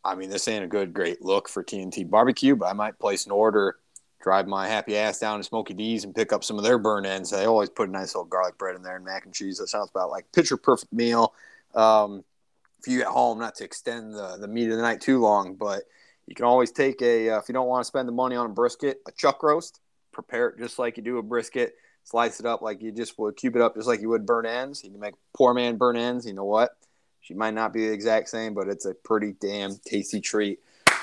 I mean, this ain't a good, great look for TNT barbecue, but I might place an order, drive my happy ass down to Smoky D's and pick up some of their burn ends. They always put a nice little garlic bread in there and mac and cheese. That sounds about like picture perfect meal. Um, for you at home, not to extend the, the meat of the night too long, but you can always take a, uh, if you don't want to spend the money on a brisket, a chuck roast, prepare it just like you do a brisket, slice it up like you just would, cube it up just like you would burn ends. You can make poor man burn ends. You know what? She might not be the exact same, but it's a pretty damn tasty treat.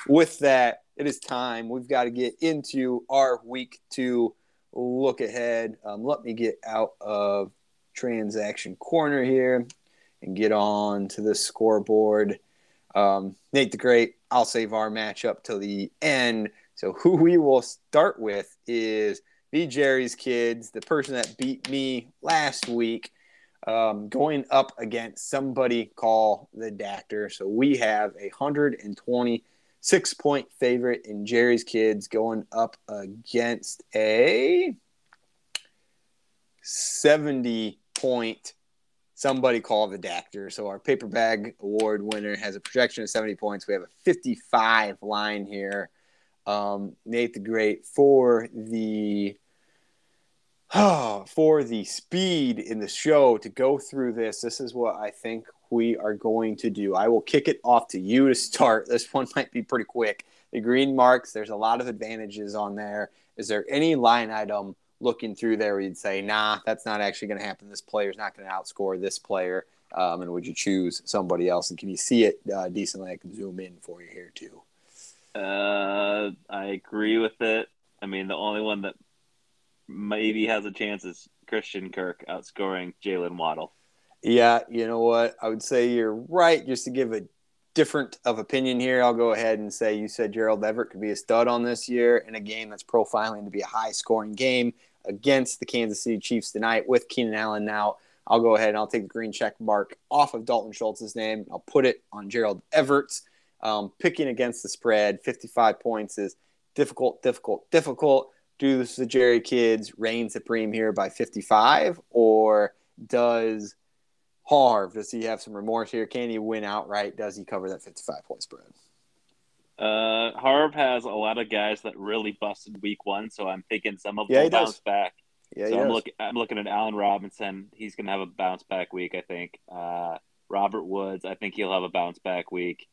With that, it is time. We've got to get into our week two look ahead. Um, let me get out of transaction corner here and get on to the scoreboard. Um, Nate the Great, I'll save our matchup till the end. So, who we will start with is the Jerry's Kids, the person that beat me last week, um, going up against somebody call the Doctor. So, we have a 126 point favorite in Jerry's Kids going up against a 70 point somebody call the Doctor. So our paper bag award winner has a projection of 70 points. We have a 55 line here. Um, Nate the Great for the (sighs) for the speed in the show to go through this. This is what I think we are going to do. I will kick it off to you to start. (laughs) This one might be pretty quick. The green marks, there's a lot of advantages on there. Is there any line item looking through there where you'd say, nah, that's not actually going to happen. This player's not going to outscore this player. Um, and would you choose somebody else? And can you see it uh, decently? I can zoom in for you here too. Uh, I agree with it. I mean, the only one that maybe has a chance is Christian Kirk outscoring Jaylen Waddle. Yeah, you know what? I would say you're right. Just to give a different of opinion here, I'll go ahead and say you said Gerald Everett could be a stud on this year in a game that's profiling to be a high scoring game against the Kansas City Chiefs tonight with Keenan Allen now. I'll go ahead and I'll take the green check mark off of Dalton Schultz's name. I'll put it on Gerald Everett's. Um, picking against the spread, 55 points is difficult, difficult, difficult. Do the Jerry kids reign supreme here by 55, or does Harv, does he have some remorse here? Can he win outright? Does he cover that 55 point spread? Uh, Harv has a lot of guys that really busted week one, so I'm thinking some of them Yeah, he bounce does. back. Yeah, so I'm does. looking. I'm looking at Allen Robinson. He's going to have a bounce back week, I think. Uh, Robert Woods, I think he'll have a bounce back week.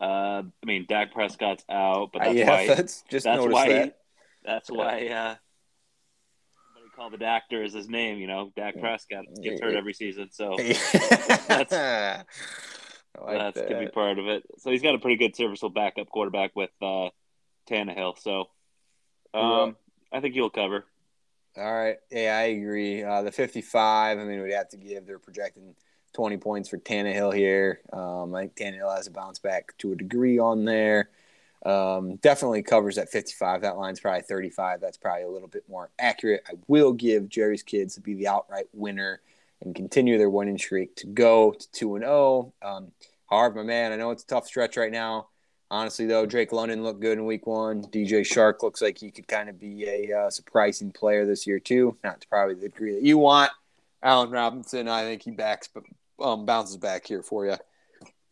Uh, I mean, Dak Prescott's out, but Uh, that's yeah, why. (laughs) that's just that's noticed why. that. That's why. Uh, somebody call the doctor is his name. You know, Dak Prescott gets hurt every season, so (laughs) I like that's that. gonna be part of it. So he's got a pretty good serviceable backup quarterback with uh, Tannehill. So, um, I think he'll cover. All right. Yeah, I agree. Uh, the 55, I mean, we'd have to give, they're projecting 20 points for Tannehill here. Um, I think Tannehill has a bounce back to a degree on there. Um, definitely covers that 55. That line's probably 35. That's probably a little bit more accurate. I will give Jerry's kids to be the outright winner and continue their winning streak to go to 2 and 0. Um, hard, my man. I know it's a tough stretch right now. Honestly, though, Drake London looked good in week one. DJ Chark looks like he could kind of be a uh, surprising player this year, too. Not to probably the degree that you want. Allen Robinson, I think he backs, but um, bounces back here for you.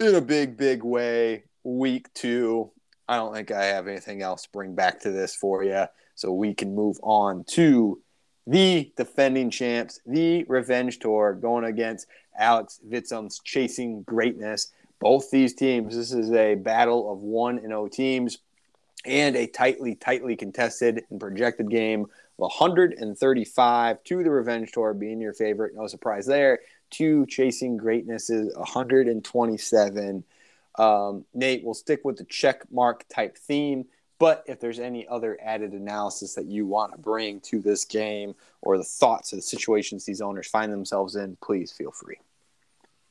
in a big, big way. Week two. I don't think I have anything else to bring back to this for you. So we can move on to the defending champs, the Revenge Tour, going against Alex Vitsum's Chasing Greatness. Both these teams, this is a battle of 1 and 0 teams and a tightly, tightly contested and projected game of 135 to the Revenge Tour being your favorite. No surprise there. To Chasing Greatness is 127. Um, Nate, we'll stick with the check mark type theme. But if there's any other added analysis that you want to bring to this game or the thoughts of the situations these owners find themselves in, please feel free.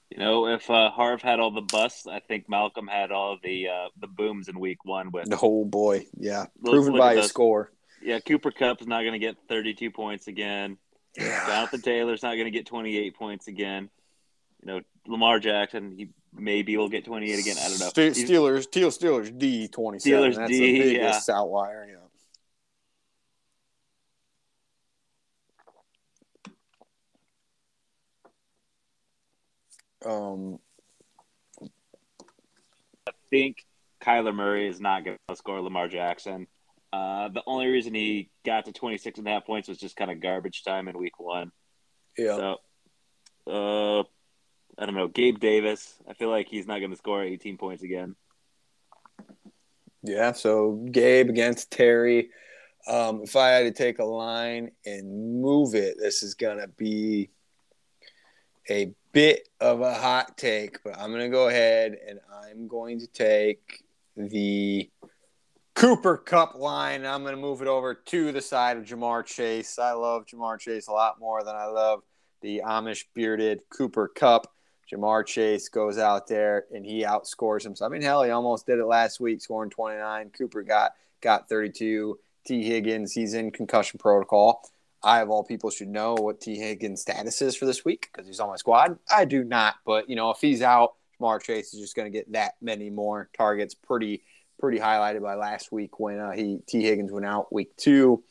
You know, if uh, Harv had all the busts, I think Malcolm had all the uh, the booms in week one. With Oh boy, yeah, proven look by a score. yeah, Cooper Kupp's not going to get 32 points again. Yeah, Jonathan Taylor's not going to get 28 points again. You know, Lamar Jackson, he maybe we'll get 28 again. I don't know. Ste- Steelers, Teal Steelers D twenty seven. Steelers That's D, the biggest outlier. Yeah. Um, I think Kyler Murray is not going to score Lamar Jackson. Uh, the only reason he got to 26 and a half points was just kind of garbage time in week one. yeah, So, uh, I don't know. Gabe Davis, I feel like he's not going to score 18 points again. yeah. So Gabe against Terry. Um, if I had to take a line and move it, this is gonna be a bit of a hot take, but I'm gonna go ahead and I'm going to take the Cooper Kupp line. I'm going to move it over to the side of Ja'Marr Chase. I love Ja'Marr Chase a lot more than I love the Amish bearded Cooper Kupp. Ja'Marr Chase goes out there and he outscores him. So I mean, hell, he almost did it last week, scoring 29. Cooper got got 32. T. Higgins, he's in concussion protocol. I, of all people, should know what T. Higgins' status is for this week because he's on my squad. I do not, but you know, if he's out, Ja'Marr Chase is just going to get that many more targets. Pretty, pretty highlighted by last week when uh, he T. Higgins went out week two.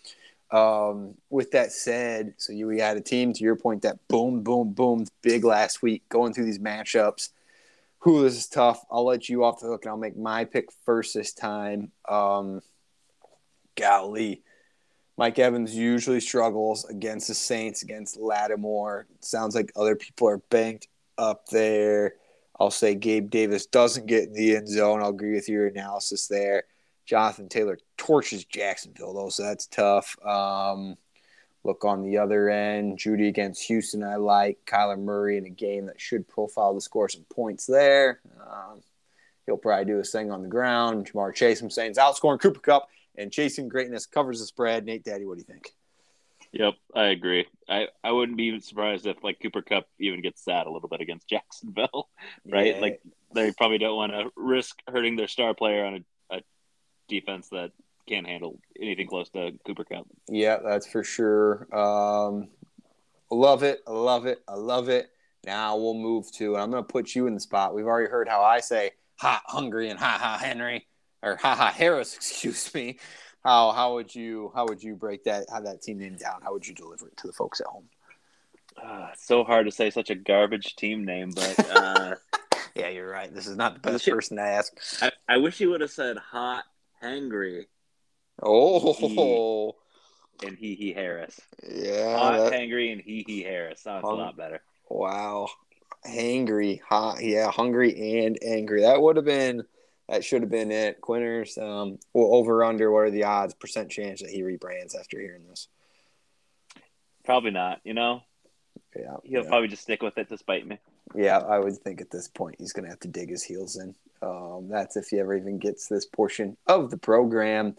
Um, with that said, so you we had a team to your point that boom, boom, boom, big last week going through these matchups. Who this is tough. I'll let you off the hook and I'll make my pick first this time. Um, golly. Mike Evans usually struggles against the Saints, against Lattimore. sounds like other people are banked up there. I'll say Gabe Davis doesn't get in the end zone. I'll agree with your analysis there. Jonathan Taylor torches Jacksonville, though, so that's tough. Um, look on the other end. Jeudy against Houston, I like. Kyler Murray in a game that should profile to score some points there. Um, he'll probably do his thing on the ground. Ja'Marr Chase, I'm saying, is outscoring Cooper Kupp and chasing greatness covers the spread. Nate Daddy, what do you think? Yep, I agree. I, I wouldn't be even surprised if like Cooper Kupp even gets sad a little bit against (laughs) Jacksonville, right? Yeah. Like they probably don't want to risk hurting their star player on a, a defense that can't handle anything close to Cooper Kupp. Yeah, that's for sure. Um, love it. I love it. I love it. Now we'll move to, and I'm going to put you in the spot. We've already heard how I say hot, hungry, and ha ha Henry or ha ha Harris, (laughs) excuse me. How how would you how would you break that how that team name down? How would you deliver it to the folks at home? Uh, it's so hard to say such a garbage team name, but uh, (laughs) Yeah, you're right. This is not the best person to ask. I, I wish you would have said hot, hangry, Oh, and he he Harris. yeah. Hot, that- hangry, and he he Harris sounds a Um, lot better. Wow. Hangry, hot, yeah, hungry and angry. That would have been, that should have been it. Quinners, um, over under, what are the odds, percent chance that he rebrands after hearing this? Probably not. You know, Yeah. he'll yeah. probably just stick with it despite me. Yeah, I would think at this point he's going to have to dig his heels in. Um, that's if he ever even gets this portion of the program.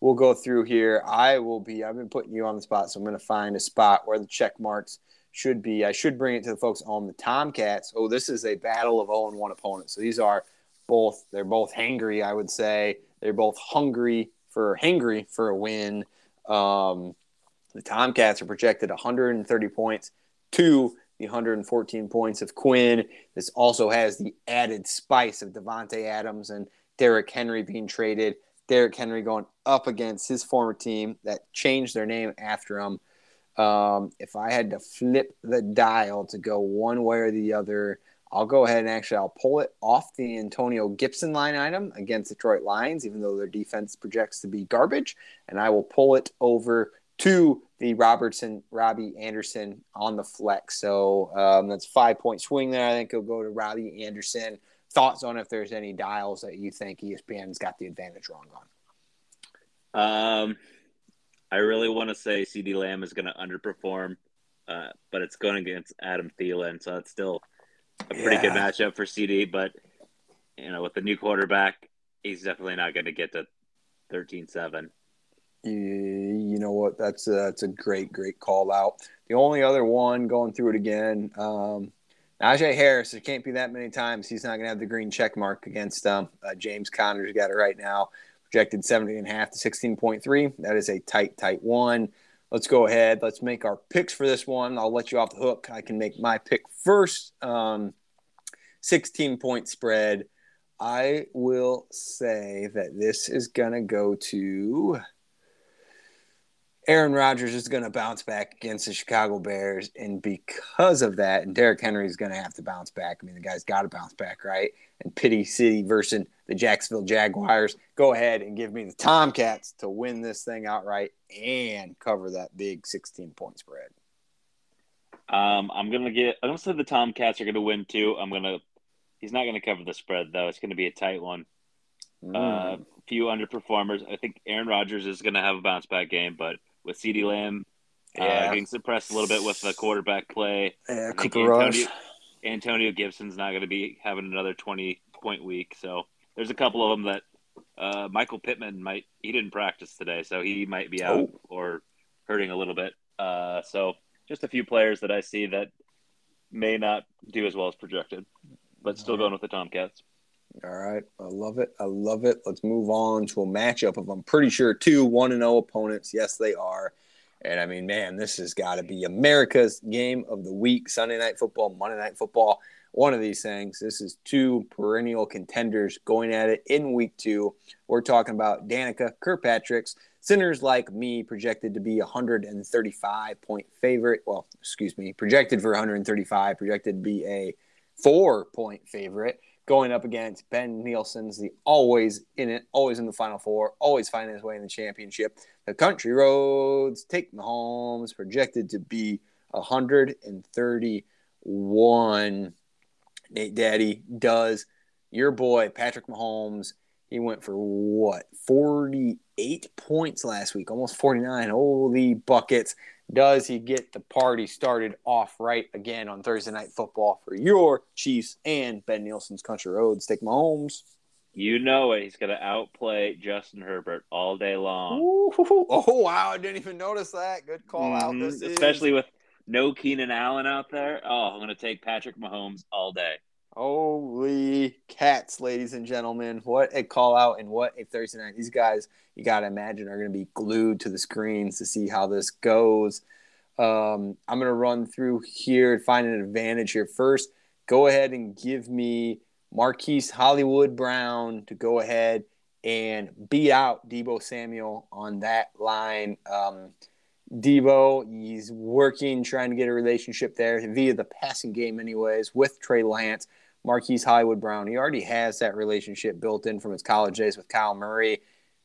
We'll go through here. I will be, I've been putting you on the spot, so I'm going to find a spot where the check marks should be. I should bring it to the folks on the Tomcats. Oh, this is a battle of 0 and 1 opponents. So these are both, they're both hangry, I would say. They're both hungry for, hangry for a win. Um, the Tomcats are projected 130 points to the 114 points of Quinn. This also has the added spice of Davante Adams and Derrick Henry being traded. Derrick Henry going up against his former team that changed their name after him. Um, if I had to flip the dial to go one way or the other, I'll go ahead and actually I'll pull it off the Antonio Gibson line item against Detroit Lions, even though their defense projects to be garbage, and I will pull it over to the Robertson Robbie Anderson on the flex. So um, that's five point swing there. I think it'll go to Robbie Anderson. Thoughts on if there's any dials that you think ESPN's got the advantage wrong on? Um, I really want to say CeeDee Lamb is going to underperform, uh, but it's going against Adam Thielen, so it's still a pretty good matchup for CeeDee. But you know, with the new quarterback, he's definitely not going to get to 13-7. You, know what? That's a, that's a great, great call out. The only other one going through it again, um, Najee Harris. It can't be that many times. He's not going to have the green check mark against um, uh, James Conner's got it right now. Projected 70 and a half to 16.3. That is a tight, tight one. Let's go ahead. Let's make our picks for this one. I'll let you off the hook. I can make my pick first. Um, 16 point spread. I will say that this is going to go to Aaron Rodgers is going to bounce back against the Chicago Bears, and because of that, and Derrick Henry is going to have to bounce back. I mean, the guy's got to bounce back, right? And Pity City versus the Jacksonville Jaguars. Go ahead and give me the Tomcats to win this thing outright and cover that big 16 point spread. Um, I'm gonna get. I'm gonna say the Tomcats are gonna win too. I'm gonna. He's not gonna cover the spread though. It's gonna be a tight one. Mm. Uh, few underperformers. I think Aaron Rodgers is gonna have a bounce back game, but with CeeDee Lamb uh, Yeah. getting suppressed a little bit with the quarterback play, yeah, Cooper Rush. Antonio, Antonio Gibson's not gonna be having another 20 point week. So there's a couple of them that uh, Michael Pittman might. He didn't practice today, so he might be out Oh. or hurting a little bit. Uh, so just a few players that I see that may not do as well as projected, but still going with the Tomcats. All right. I love it. I love it. Let's move on to a matchup of, I'm pretty sure, two 1 and 0 opponents. Yes, they are. And I mean, man, this has got to be America's game of the week Sunday night football, Monday night football. One of these things. This is two perennial contenders going at it in week two. We're talking about Danica Kirkpatrick's Sinners Like Me, projected to be a 135 point favorite. Well, excuse me, projected for 135, projected to be a four point favorite going up against Ben Nielsen's the always in it, always in the final four, always finding his way in the championship. The country roads take Mahomes, projected to be 131. Nate Daddy does your boy Patrick Mahomes. He went for what 48 points last week, almost 49. Holy buckets. Does he get the party started off right again on Thursday Night Football for your Chiefs and Ben Nielsen's Country Roads? Take Mahomes. You know it. He's going to outplay Justin Herbert all day long, Ooh, oh, wow. I didn't even notice that. Good call out. Mhm. This is- especially with no Keenan Allen out there. Oh, I'm going to take Patrick Mahomes all day. Holy cats, ladies and gentlemen. What a call out and what a Thursday night. These guys, you got to imagine, are going to be glued to the screens to see how this goes. Um, I'm going to run through here and find an advantage here. First, go ahead and give me Marquise Hollywood Brown to go ahead and beat out Deebo Samuel on that line. Um, Deebo, he's working, trying to get a relationship there via the passing game, anyways, with Trey Lance. Marquise Hollywood Brown, he already has that relationship built in from his college days with Kyle Murray.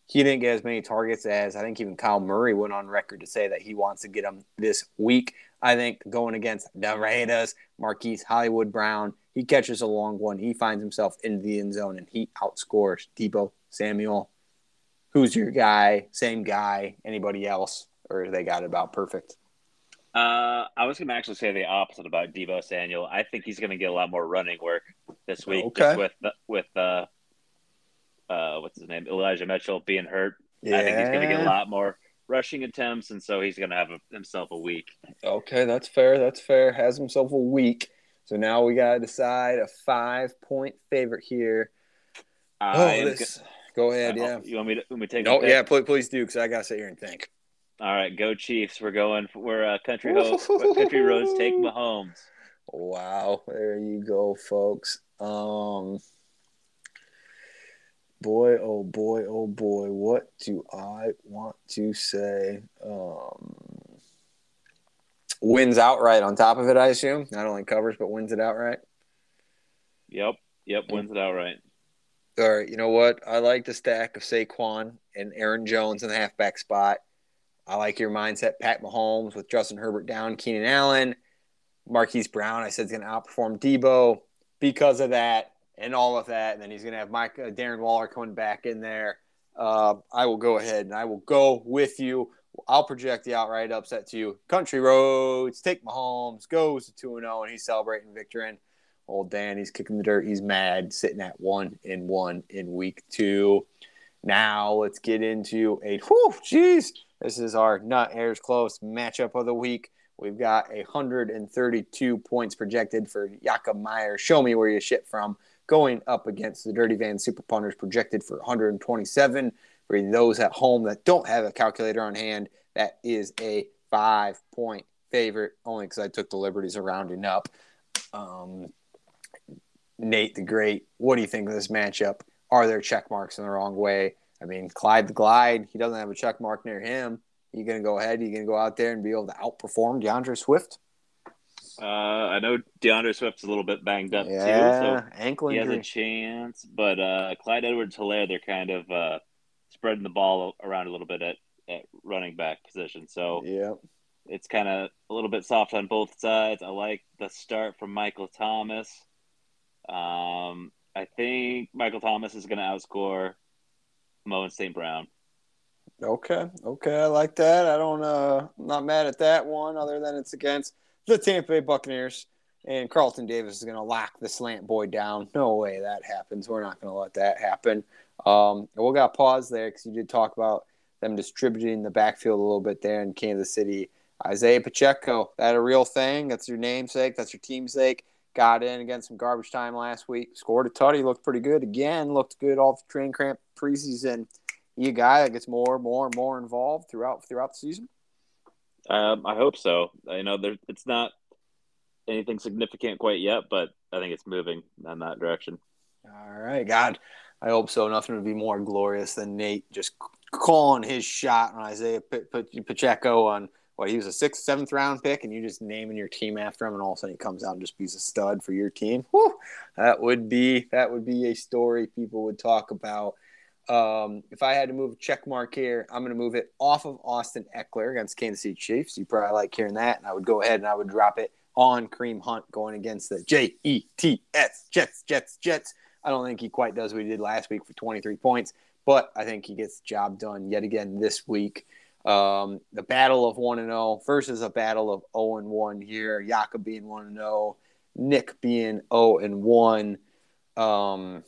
He didn't get as many targets as I think even Kyle Murray went on record to say that he wants to get him this week. I think going against the Raiders, Marquise Hollywood Brown, he catches a long one. He finds himself in the end zone and he outscores Deebo Samuel. Who's your guy? Same guy? Anybody else? Or they got it about perfect? Uh, I was going to actually say the opposite about Deebo Samuel. I think he's going to get a lot more running work this week, Okay. with with uh, uh, what's his name, Elijah Mitchell being hurt. I think he's going to get a lot more rushing attempts, and so he's going to have a, himself a week. Okay, that's fair. That's fair. Has himself a week. So now we got to decide a five point favorite here. I Oh, this. Go ahead. Yeah. You want me to? Want me take? Oh, yeah. Please, please do, because I got to sit here and think. All right, go Chiefs. We're going. We're uh, country (laughs) ho- country roads. Take Mahomes. Wow. There you go, folks. Um, boy, oh boy, oh boy. What do I want to say? Um, wins outright on top of it, I assume. Not only covers, but wins it outright. Yep. Yep. Wins it outright. All right, you know what? I like the stack of Saquon and Aaron Jones in the halfback spot. I like your mindset, Pat Mahomes with Justin Herbert down, Keenan Allen, Marquise Brown. I said he's going to outperform Deebo because of that and all of that. And then he's going to have Mike uh, Darren Waller coming back in there. Uh, I will go ahead and I will go with you. I'll project the outright upset to you. Country roads, take Mahomes, goes to 2 0, and he's celebrating victory. And old Dan, he's kicking the dirt. He's mad, sitting at 1 in 1 in week two. Now let's get into a, whew, jeez. This is our nut hairs close matchup of the week. We've got 132 points projected for Jakob Meyer. Show me where you shit from. Going up against the Dirty Van Super Punters, projected for 127. For those at home that don't have a calculator on hand, that is a five point favorite, only because I took the liberties of rounding up. Um, Nate the Great, what do you think of this matchup? Are there check marks in the wrong way? I mean, Clyde the Glide, he doesn't have a check mark near him. Are You going to go ahead? Are You going to go out there and be able to outperform D'Andre Swift? Uh, I know D'Andre Swift's a little bit banged up yeah, too, so ankle he has a chance. But uh, Clyde Edwards-Helaire, they're kind of uh, spreading the ball around a little bit at, at running back position. So yeah, it's kind of a little bit soft on both sides. I like the start from Michael Thomas. Um, I think Michael Thomas is going to outscore Mo and St. Brown. Okay, okay, I like that. I don't, uh, I'm not mad at that one, other than it's against the Tampa Bay Buccaneers, and Carlton Davis is going to lock the slant boy down. No way that happens. We're not going to let that happen. Um, we'll got pause there because you did talk about them distributing the backfield a little bit there in Kansas City. Isaiah Pacheco, that a real thing? That's your namesake. That's your team's sake. Got in against some garbage time last week. Scored a tutty. Looked pretty good again. Looked good off the train cramp preseason. You a guy that gets more, more, and more involved throughout throughout the season. Um, I hope so. You know there, it's not anything significant quite yet, but I think it's moving in that direction. All right, God, I hope so. Nothing would be more glorious than Nate just calling his shot on Isaiah P- P- Pacheco on he was a sixth, seventh round pick, and you just naming your team after him, and all of a sudden he comes out and just beats a stud for your team. Whew, that would be that would be a story people would talk about. Um, if I had to move a check mark here, I'm going to move it off of Austin Ekeler against Kansas City Chiefs. You probably like hearing that, and I would go ahead and I would drop it on Kareem Hunt going against the J E T S Jets, Jets, Jets. I don't think he quite does what he did last week for 23 points, but I think he gets the job done yet again this week. Um, the battle of 1 and 0 versus a battle of 0 and 1 here. Jakob being 1 and 0, Nick being 0 and 1. Um,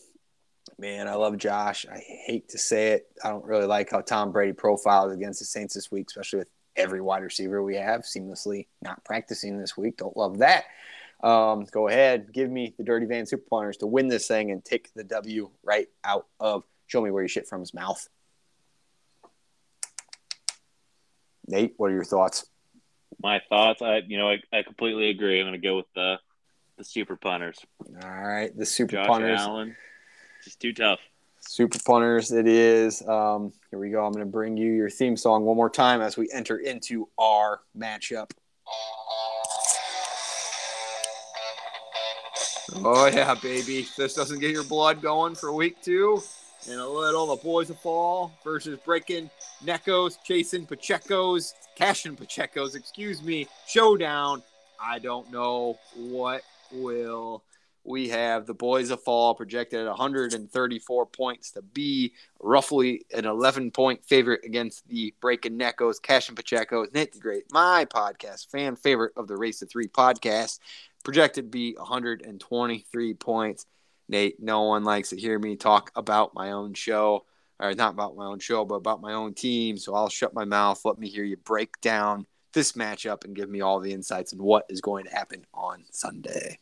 man, I love Josh. I hate to say it. I don't really like how Tom Brady profiles against the Saints this week, especially with every wide receiver we have seamlessly not practicing this week. Don't love that. Um, go ahead, give me the Dirty Van Super Punters to win this thing and take the W right out of show me where you shit from his mouth. Nate, what are your thoughts? My thoughts, I you know, I, I completely agree. I'm going to go with the the super punters. All right, the Super Josh Punters. Allen, just too tough. Super Punters, it is. Um, here we go. I'm going to bring you your theme song one more time as we enter into our matchup. Oh, yeah, baby. This doesn't get your blood going for week two, and a little the boys of fall versus breaking Neckos, chasing Pacheco's, cashing Pacheco's, excuse me, showdown. I don't know what will we have the boys of fall projected at 134 points to be roughly an 11 point favorite against the Breaking Neckos, Cash and Pacheco's, Nate the Great, my podcast, fan favorite of the Race to Three podcast, projected to be 123 points. Nate, no one likes to hear me talk about my own show, or not about my own show, but about my own team. So I'll shut my mouth. Let me hear you break down this matchup and give me all the insights and what is going to happen on Sunday.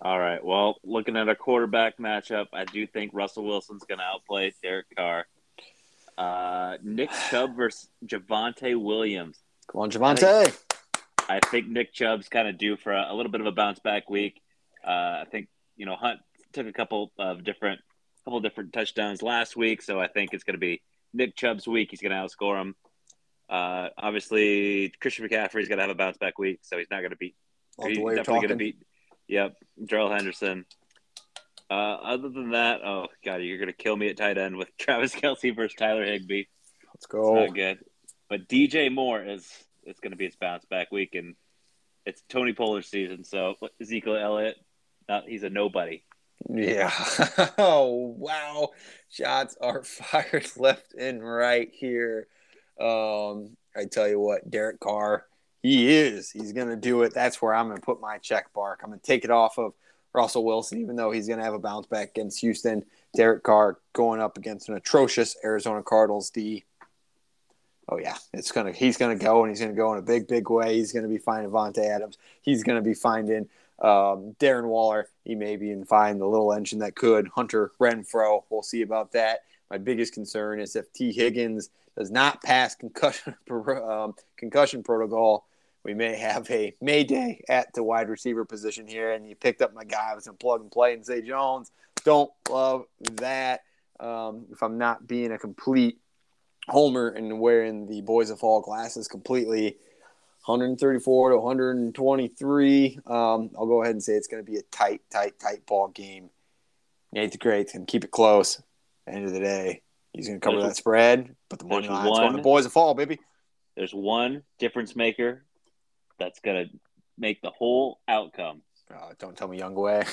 All right. Well, looking at a quarterback matchup, I do think Russell Wilson's going to outplay Derek Carr. Uh, Nick (sighs) Chubb versus Javonte Williams. Come on, Javonte. I think Nick Chubb's kind of due for a, a little bit of a bounce back week. Uh, I think you know Hunt took a couple of different, couple different touchdowns last week, so I think it's going to be Nick Chubb's week. He's going to outscore him. Uh, obviously, Christian McCaffrey's going to have a bounce back week, so he's not going to beat. He's definitely going to beat. Yep, Gerald Henderson. Uh, other than that, oh god, you're gonna kill me at tight end with (laughs) Travis Kelce versus Tyler Higbee. Let's It's go. not good. But DJ Moore is it's gonna be his bounce back week, and it's Tony Pollard season. So Ezekiel Elliott, not, he's a nobody. Yeah. (laughs) oh, wow. Shots are (laughs) fired left and right here. Um, I tell you what, Derek Carr, he is. He's going to do it. That's where I'm going to put my check mark. I'm going to take it off of Russell Wilson, even though he's going to have a bounce back against Houston. Derek Carr going up against an atrocious Arizona Cardinals D. Oh yeah, it's gonna. He's gonna go, and he's gonna go in a big, big way. He's gonna be finding Vontae Adams. He's gonna be finding um, Darren Waller. He may be in fine. the little engine that could. Hunter Renfrow. We'll see about that. My biggest concern is if T. Higgins does not pass concussion (laughs) um, concussion protocol, we may have a mayday at the wide receiver position here. And you picked up my guy. Going to plug and play and Zay Jones. Don't love that. Um, if I'm not being a complete homer and wearing the boys of fall glasses completely, 134 to 123. Um, I'll go ahead and say it's going to be a tight, tight, tight ball game. Nate the Great's going to keep it close. End of the day, he's going to cover There's- that spread, but the money line's going to boys of fall, baby. There's one difference maker that's gonna make the whole outcome. Oh, don't tell me Younghoe.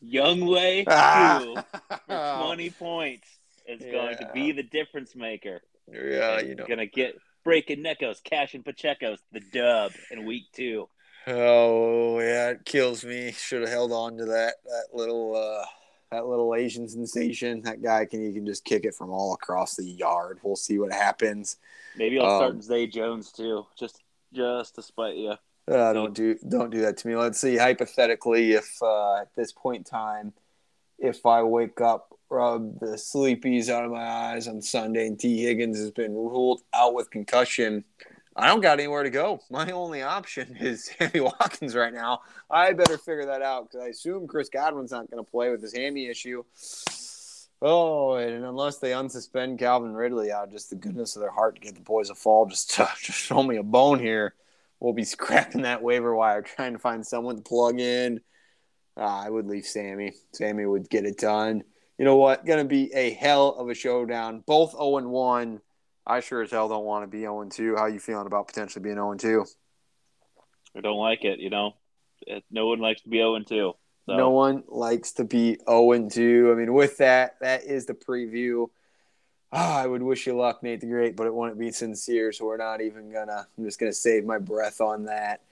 Young Way (laughs) Ah. (laughs) for 20 points is going to be the difference maker. yeah, you know. gonna get breaking Neckos, Cash and Pacheco's the dub in week two. Oh yeah, it kills me. Should have held on to that that little uh that little Asian sensation. That guy can you can just kick it from all across the yard. We'll see what happens. Maybe I'll Um, start Zay Jones too, just just to spite you. Uh, don't do don't do that to me. Let's see hypothetically if uh, at this point in time, if I wake up, rub the sleepies out of my eyes on Sunday, and T Higgins has been ruled out with concussion. I don't got anywhere to go. My only option (laughs) is Sammy Watkins right now. I better figure that out because I assume Chris Godwin's not going to play with his hammy issue. Oh, and unless they unsuspend Calvin Ridley out just the goodness of their heart to get the boys a fall, just (laughs) just show me a bone here we'll be scrapping that waiver wire trying to find someone to plug in. Uh, I would leave Sammy. Sammy would get it done. You know what? Going to be a hell of a showdown. Both 0 and 1. I sure as hell don't want to be 0 and 2. How you feeling about potentially being 0 and 2? I don't like it, you know. No one likes to be 0 and 2. So No one likes to be 0 and 2. I mean, with that, that is the preview. Ah, I would wish you luck, Nate the Great, but it wouldn't be sincere, so we're not even gonna. I'm just gonna save my breath on that.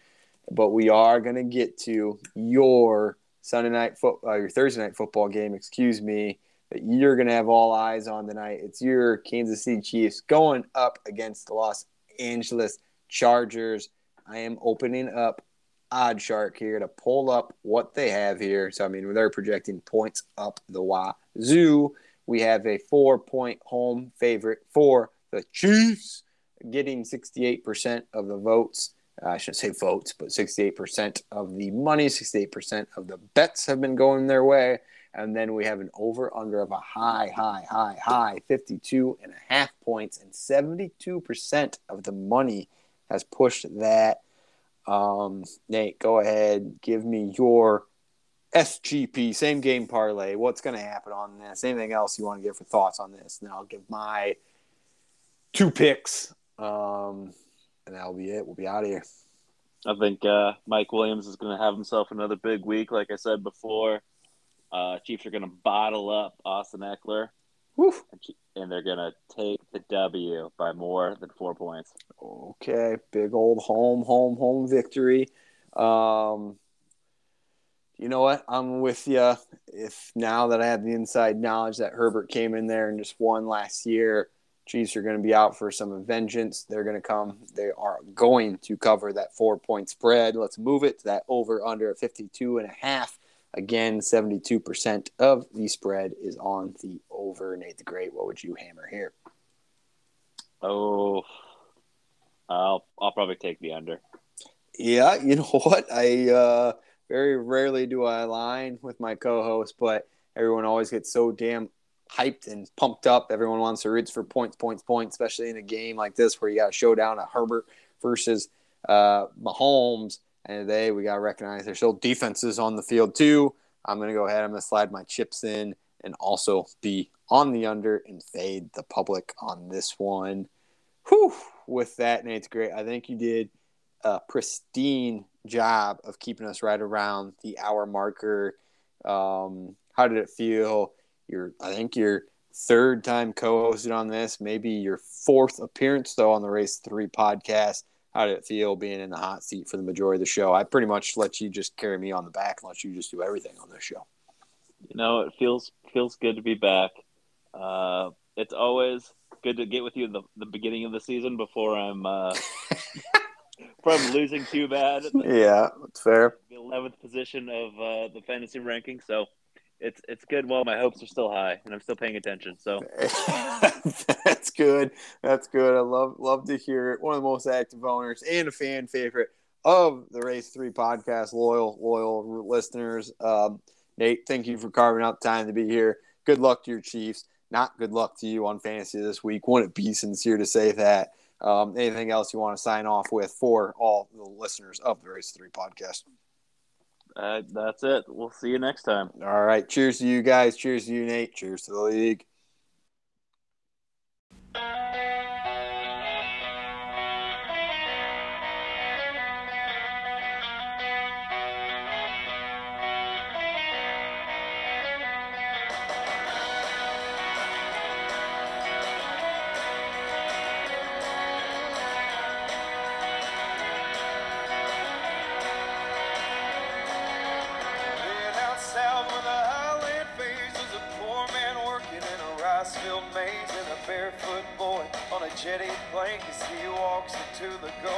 But we are gonna get to your Sunday night foot, uh, your Thursday night football game. Excuse me, that you're gonna have all eyes on tonight. It's your Kansas City Chiefs going up against the Los Angeles Chargers. I am opening up OddsShark here to pull up what they have here. So I mean, they're projecting points up the wazoo. We have a four point home favorite for the Chiefs, getting 68% of the votes. Uh, I shouldn't say votes, but 68% of the money, 68% of the bets have been going their way. And then we have an over under of a high, high, high, high 52 and a half points, and 72% of the money has pushed that. Um, Nate, go ahead, give me your SGP, same game parlay. What's going to happen on this? Anything else you want to give for thoughts on this? And then I'll give my two picks. Um, and that'll be it. We'll be out of here. I think uh, Mike Williams is going to have himself another big week, like I said before. Uh, Chiefs are going to bottle up Austin Ekeler, Woo. and they're going to take the W by more than four points. Okay, big old home, home, home victory. Um, you know what? I'm with you. If now that I have the inside knowledge that Herbert came in there and just won last year, Chiefs are going to be out for some vengeance. They're going to come. They are going to cover that four point spread. Let's move it to that over under 52 and a half. Again, 72% of the spread is on the over. Nate the Great, what would you hammer here? Oh, I'll I'll probably take the under. Yeah, you know (laughs) what? I uh, very rarely do I align with my co-host, but everyone always gets so damn hyped and pumped up. Everyone wants to root for points, points, points, especially in a game like this where you got a showdown at Herbert versus uh, Mahomes. And today we got to recognize there's still defenses on the field too. I'm going to go ahead. I'm going to slide my chips in and also be on the under and fade the public on this one. Whew. With that, Nate's great. I think you did a pristine job of keeping us right around the hour marker. Um, how did it feel? Your, I think your third time co-hosted on this, maybe your fourth appearance though on the Race Three podcast. How did it feel being in the hot seat for the majority of the show? I pretty much let you just carry me on the back and let you just do everything on this show. You know, it feels feels good to be back. Uh, it's always good to get with you in the, the beginning of the season before I'm uh, (laughs) I'm losing too bad. the- Yeah, it's fair. the eleventh position of uh, the fantasy ranking. So it's it's good while my hopes are still high and I'm still paying attention. So (laughs) That's good. That's good. I love love to hear it. One of the most active owners and a fan favorite of the Race Three podcast. Loyal, loyal listeners. Um, Nate, thank you for carving out time to be here. Good luck to your Chiefs. Not good luck to you on fantasy this week. Wouldn't be sincere to say that. Um, anything else you want to sign off with for all the listeners of the Race Three podcast? Uh, that's it. We'll see you next time. All right. Cheers to you guys. Cheers to you, Nate. Cheers to the league. As he walks into the.